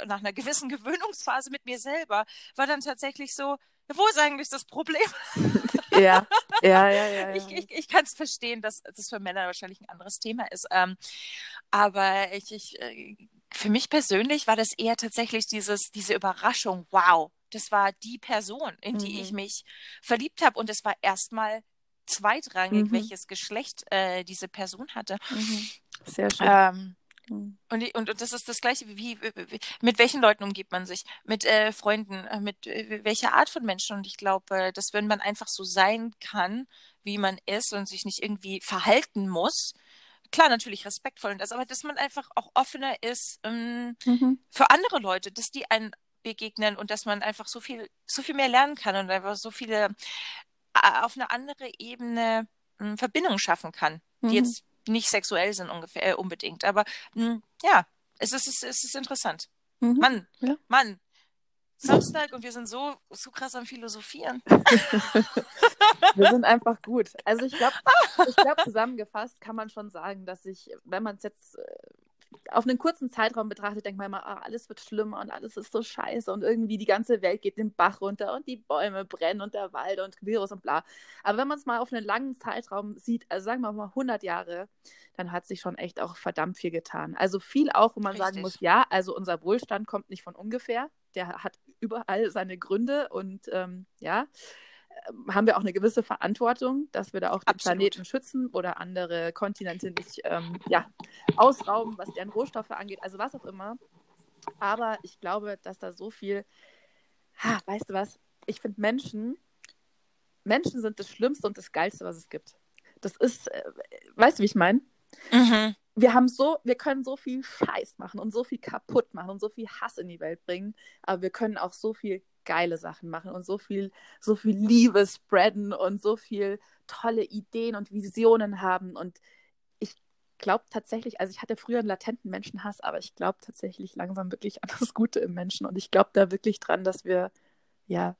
nach einer gewissen Gewöhnungsphase mit mir selber, war dann tatsächlich so, wo ist eigentlich das Problem? Ja, ja, ja, ja. ja. Ich, ich, ich kann es verstehen, dass das für Männer wahrscheinlich ein anderes Thema ist. Ähm, aber ich, ich, äh, für mich persönlich war das eher tatsächlich dieses, diese Überraschung, wow, das war die Person, in die Mhm. ich mich verliebt habe. Und es war erstmal zweitrangig, Mhm. welches Geschlecht äh, diese Person hatte. Sehr schön. Ähm, Mhm. und, und, und das ist das Gleiche, wie, wie, wie mit welchen Leuten umgibt man sich? Mit äh, Freunden, äh, mit äh, welcher Art von Menschen? Und ich glaube, äh, dass wenn man einfach so sein kann, wie man ist und sich nicht irgendwie verhalten muss, klar, natürlich respektvoll und das, aber dass man einfach auch offener ist ähm, Mhm. für andere Leute, dass die einen begegnen und dass man einfach so viel, so viel mehr lernen kann und einfach so viele äh, auf eine andere Ebene ähm, Verbindungen schaffen kann, die Mhm. jetzt nicht sexuell sind ungefähr äh, unbedingt, aber mh, ja, es ist, es ist, es ist interessant. Mhm. Mann, Ja. Mann, Samstag und wir sind so, so krass am Philosophieren. Wir sind einfach gut. Also ich glaube, ich glaub, zusammengefasst kann man schon sagen, dass ich, wenn man es jetzt äh, auf einen kurzen Zeitraum betrachtet, denkt man immer, ah, alles wird schlimmer und alles ist so scheiße und irgendwie die ganze Welt geht den Bach runter und die Bäume brennen und der Wald und Virus und bla. Aber wenn man es mal auf einen langen Zeitraum sieht, also sagen wir mal 100 Jahre, dann hat sich schon echt auch verdammt viel getan. Also viel auch, wo man sagen Richtig. muss, ja, also unser Wohlstand kommt nicht von ungefähr. Der hat überall seine Gründe und ähm, ja, ähm, haben wir auch eine gewisse Verantwortung, dass wir da auch den Absolut. Planeten schützen oder andere Kontinente nicht ähm, ja, ausrauben, was deren Rohstoffe angeht, also was auch immer. Aber ich glaube, dass da so viel, ha, weißt du was, ich finde Menschen, Menschen sind das Schlimmste und das Geilste, was es gibt. Das ist, äh, weißt du, wie ich meine? Mhm. Wir haben so, wir können so viel Scheiß machen und so viel kaputt machen und so viel Hass in die Welt bringen, aber wir können auch so viel geile Sachen machen und so viel, so viel Liebe spreaden und so viel tolle Ideen und Visionen haben. Und ich glaube tatsächlich, also ich hatte früher einen latenten Menschenhass, aber ich glaube tatsächlich langsam wirklich an das Gute im Menschen. Und ich glaube da wirklich dran, dass wir, ja,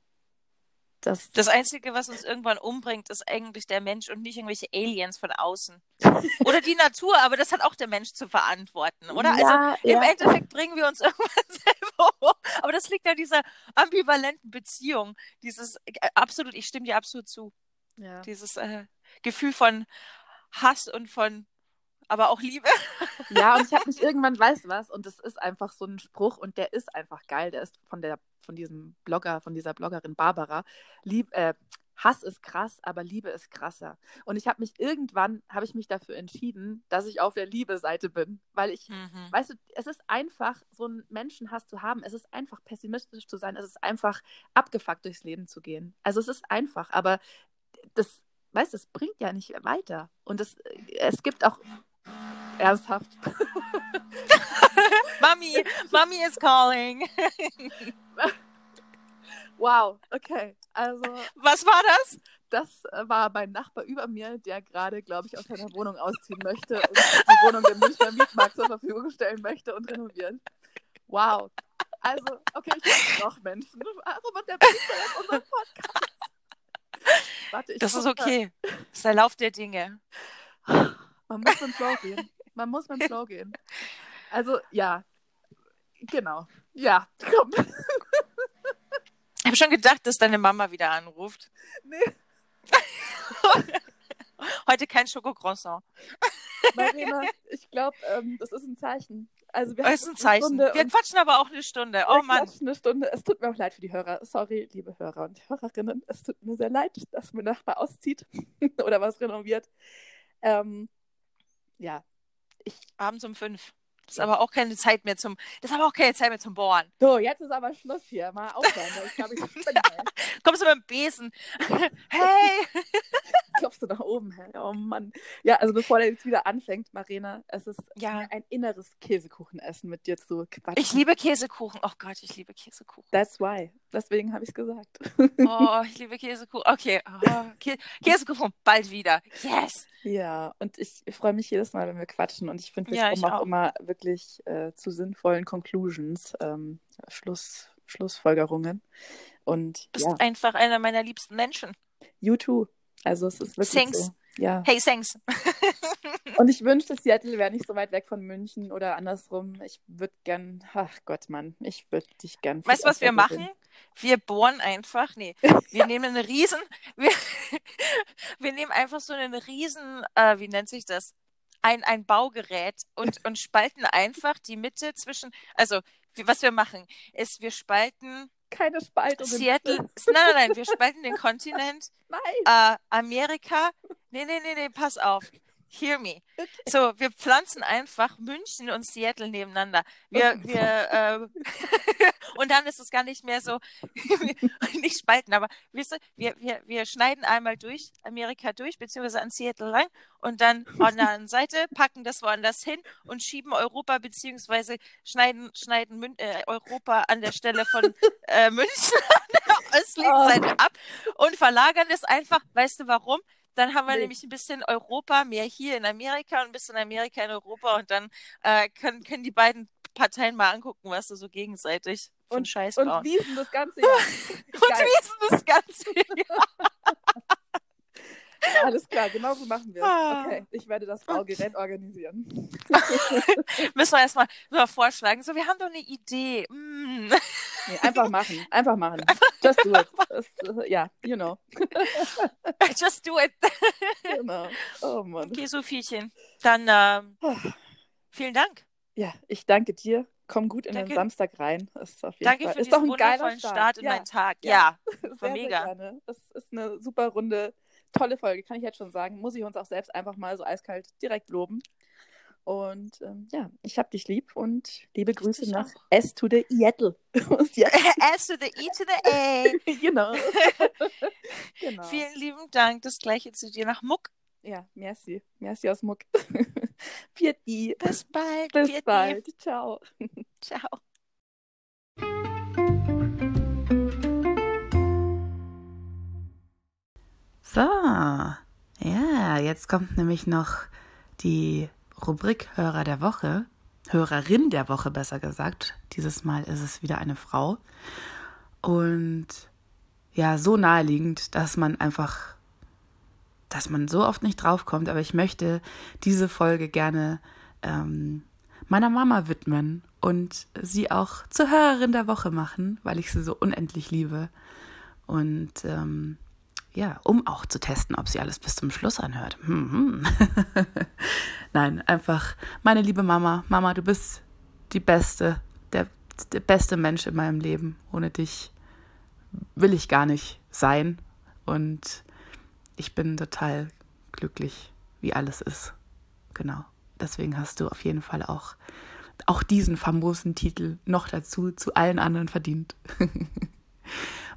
das. Das Einzige, was uns irgendwann umbringt, ist eigentlich der Mensch und nicht irgendwelche Aliens von außen. Oder die Natur, aber das hat auch der Mensch zu verantworten, oder? Also ja, im ja. Endeffekt bringen wir uns irgendwann selber um. Aber das liegt an dieser ambivalenten Beziehung. Dieses, äh, absolut, ich stimme dir absolut zu. ja. Dieses äh, Gefühl von Hass und von, aber auch Liebe. Ja, und ich habe mich irgendwann, weißt du was, und das ist einfach so ein Spruch und der ist einfach geil. Der ist von der, von diesem Blogger, von dieser Bloggerin Barbara. Lieb, äh, Hass ist krass, aber Liebe ist krasser. Und ich habe mich irgendwann, habe ich mich dafür entschieden, dass ich auf der Liebe-Seite bin, weil ich, Mhm. weißt du, es ist einfach, so einen Menschenhass zu haben. Es ist einfach pessimistisch zu sein. Es ist einfach abgefuckt durchs Leben zu gehen. Also es ist einfach, aber das, weißt du, es bringt ja nicht weiter. Und es, es gibt auch ernsthaft. Mami, Mami is calling. Wow, okay. Also, Was war das? das äh, war mein Nachbar über mir, der gerade, glaube ich, aus seiner Wohnung ausziehen möchte und die Wohnung dem Münchner Mietmarkt zur Verfügung stellen möchte und renovieren. Wow. Also, okay, ich habe noch Menschen. Warum unterbricht er jetzt unseren Podcast? Warte, ich Das ist okay. Das ist der Lauf der Dinge. Man muss dem Flow gehen. Man muss mit dem Flow gehen. Also, ja. Genau. Ja, komm. Ich habe schon gedacht, dass deine Mama wieder anruft. Nee, Heute kein Schokocroissant. Marina, ich glaube, ähm, das ist ein Zeichen. Also, wir Das ist ein Zeichen. Stunde Wir quatschen aber auch eine Stunde. Oh Mann. quatschen eine Stunde. Es tut mir auch leid für die Hörer. Sorry, liebe Hörer und Hörerinnen. Es tut mir sehr leid, dass mein Nachbar auszieht oder was renoviert. Ähm, ja, ich. Abends um fünf. Das ist aber auch keine Zeit mehr zum. Das ist aber auch keine Zeit mehr zum Bohren. So, jetzt ist aber Schluss hier. Mal aufhören. Ich glaube, ich ey. Kommst du mit dem Besen? hey! Klopfst du nach oben, hä? Oh Mann. Ja, also bevor der jetzt wieder anfängt, Marina, es ist Ja. ein inneres Käsekuchenessen mit dir zu quatschen. Ich liebe Käsekuchen. Oh Gott, ich liebe Käsekuchen. That's why. Deswegen habe ich es gesagt. Oh, ich liebe Käsekuchen. Okay. Oh, Kä Käsekuchen bald wieder. Yes! Ja, und ich, ich freue mich jedes Mal, wenn wir quatschen. Und ich finde, wir Ja, kommen auch, auch. immer wirklich äh, zu sinnvollen Conclusions, ähm, Schluss, Schlussfolgerungen. Und Du bist ja, einfach einer meiner liebsten Menschen. you too. Also es ist wirklich Thanks. so. Ja. Hey, thanks. Und ich wünschte, Seattle wäre nicht so weit weg von München oder andersrum. Ich würde gern, ach Gott, Mann, ich würde dich gern. Weißt du, was wir machen? sehen. Wir bohren einfach, nee, wir nehmen einen riesen, wir, wir nehmen einfach so einen riesen, äh, wie nennt sich das? Ein, ein Baugerät und, und spalten einfach die Mitte zwischen, also was wir machen, ist, wir spalten keine Spaltung. Seattle. Nein, nein, nein, wir spalten den Kontinent. Nein. Äh, Amerika. Nee, nee, nee, nee, pass auf. Hear me. Okay. So, wir pflanzen einfach München und Seattle nebeneinander. Wir, wir, äh, und dann ist es gar nicht mehr so, nicht spalten, aber wisst ihr, wir, wir, wir schneiden einmal durch, Amerika durch, beziehungsweise an Seattle rein und dann an der anderen Seite packen das woanders hin und schieben Europa, beziehungsweise schneiden, schneiden Mün äh, Europa an der Stelle von äh, München an der östlichen oh. Seite ab und verlagern es einfach, weißt du warum? Dann haben wir nee. nämlich ein bisschen Europa, mehr hier in Amerika und ein bisschen Amerika in Europa und dann äh, können, können die beiden Parteien mal angucken, was sie so gegenseitig von und, Scheiß bauen. Und wiesen das ganze Jahr. und wiesen das ganze Jahr. Alles klar, genau so machen wir es. Ah. Okay, ich werde das Baugerät organisieren. Müssen wir erstmal vorschlagen. So, wir haben doch eine Idee. Mm. Nee, einfach machen. Einfach machen. Just do it. Das, äh, ja, you know. Just do it. genau. Oh Mann. Okay, Sophiechen. Dann ähm, vielen Dank. Ja, ich danke dir. Komm gut in danke. den Samstag rein. Ist auf jeden danke Fall. für ist doch ein geiler Start. Start in ja. meinen Tag. Ja, ja. war mega. Sehr gerne. Es ist eine super Runde tolle Folge, kann ich jetzt schon sagen. Muss ich uns auch selbst einfach mal so eiskalt direkt loben. Und ähm, ja, ich hab dich lieb und liebe Grüße nach auch. S to the Yettle. S to the E to the A. genau. genau. Vielen lieben Dank. Das gleiche zu dir nach Muck. Ja, merci. Merci aus Muck. Pieti. Bis bald. Bis Pieti. bald. Ciao. Ciao. So, ja, jetzt kommt nämlich noch die Rubrik Hörer der Woche. Hörerin der Woche besser gesagt. Dieses Mal ist es wieder eine Frau. Und ja, so naheliegend, dass man einfach, dass man so oft nicht draufkommt. Aber ich möchte diese Folge gerne ähm, meiner Mama widmen und sie auch zur Hörerin der Woche machen, weil ich sie so unendlich liebe. Und ähm, ja, um auch zu testen, ob sie alles bis zum Schluss anhört. Hm, hm. Nein, einfach meine liebe Mama. Mama, du bist die beste, der, der beste Mensch in meinem Leben. Ohne dich will ich gar nicht sein. Und ich bin total glücklich, wie alles ist. Genau. Deswegen hast du auf jeden Fall auch, auch diesen famosen Titel noch dazu zu allen anderen verdient.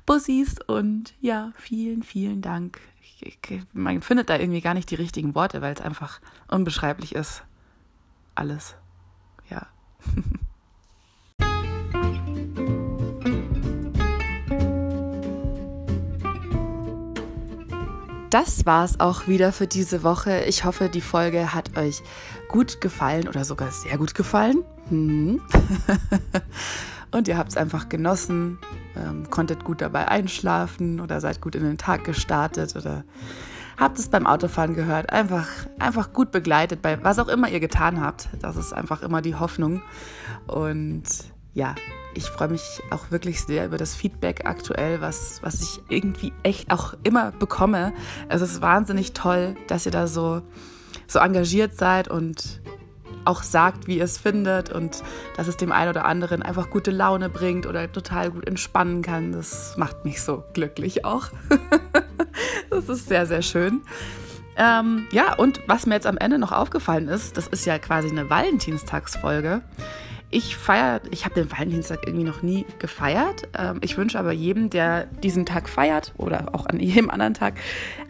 Bussis und ja, vielen, vielen Dank. Ich, ich, man findet da irgendwie gar nicht die richtigen Worte, weil es einfach unbeschreiblich ist. Alles. Ja. das war's auch wieder für diese Woche. Ich hoffe, die Folge hat euch gut gefallen oder sogar sehr gut gefallen. Hm. Und ihr habt es einfach genossen, ähm, konntet gut dabei einschlafen oder seid gut in den Tag gestartet oder habt es beim Autofahren gehört. Einfach, einfach gut begleitet bei was auch immer ihr getan habt. Das ist einfach immer die Hoffnung. Und ja, ich freue mich auch wirklich sehr über das Feedback aktuell, was, was ich irgendwie echt auch immer bekomme. Es ist wahnsinnig toll, dass ihr da so, so engagiert seid und auch sagt, wie ihr es findet und dass es dem einen oder anderen einfach gute Laune bringt oder total gut entspannen kann. Das macht mich so glücklich auch. das ist sehr, sehr schön. Ähm, ja, und was mir jetzt am Ende noch aufgefallen ist, das ist ja quasi eine Valentinstagsfolge. Ich feiere, ich habe den Valentinstag irgendwie noch nie gefeiert. Ähm, ich wünsche aber jedem, der diesen Tag feiert oder auch an jedem anderen Tag,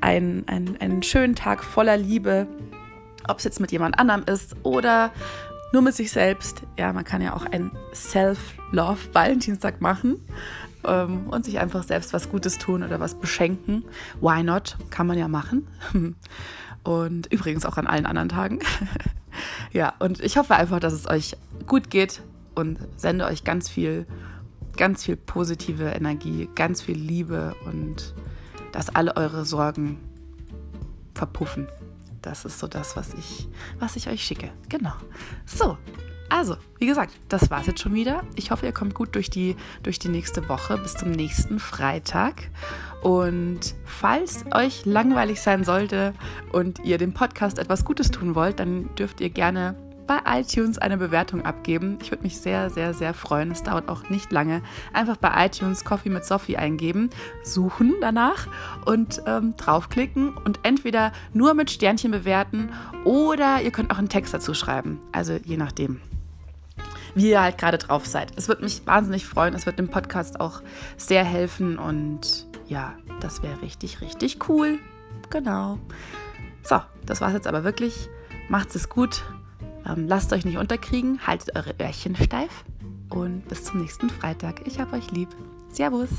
einen, einen, einen schönen Tag voller Liebe, ob es jetzt mit jemand anderem ist oder nur mit sich selbst. Ja, man kann ja auch einen Self-Love-Valentinstag machen ähm, und sich einfach selbst was Gutes tun oder was beschenken. Why not? Kann man ja machen. Und übrigens auch an allen anderen Tagen. ja, und ich hoffe einfach, dass es euch gut geht und sende euch ganz viel, ganz viel positive Energie, ganz viel Liebe und dass alle eure Sorgen verpuffen. Das ist so das, was ich, was ich euch schicke. Genau. So, also, wie gesagt, das war's jetzt schon wieder. Ich hoffe, ihr kommt gut durch die, durch die nächste Woche bis zum nächsten Freitag. Und falls euch langweilig sein sollte und ihr dem Podcast etwas Gutes tun wollt, dann dürft ihr gerne bei iTunes eine Bewertung abgeben. Ich würde mich sehr, sehr, sehr freuen. Es dauert auch nicht lange. Einfach bei iTunes Coffee mit Sophie eingeben, suchen danach und ähm, draufklicken und entweder nur mit Sternchen bewerten oder ihr könnt auch einen Text dazu schreiben. Also je nachdem wie ihr halt gerade drauf seid. Es wird mich wahnsinnig freuen. Es wird dem Podcast auch sehr helfen und ja, das wäre richtig, richtig cool. Genau. So, das war's jetzt aber wirklich. Macht's es gut. Ähm, lasst euch nicht unterkriegen, haltet eure Öhrchen steif und bis zum nächsten Freitag. Ich hab euch lieb. Servus!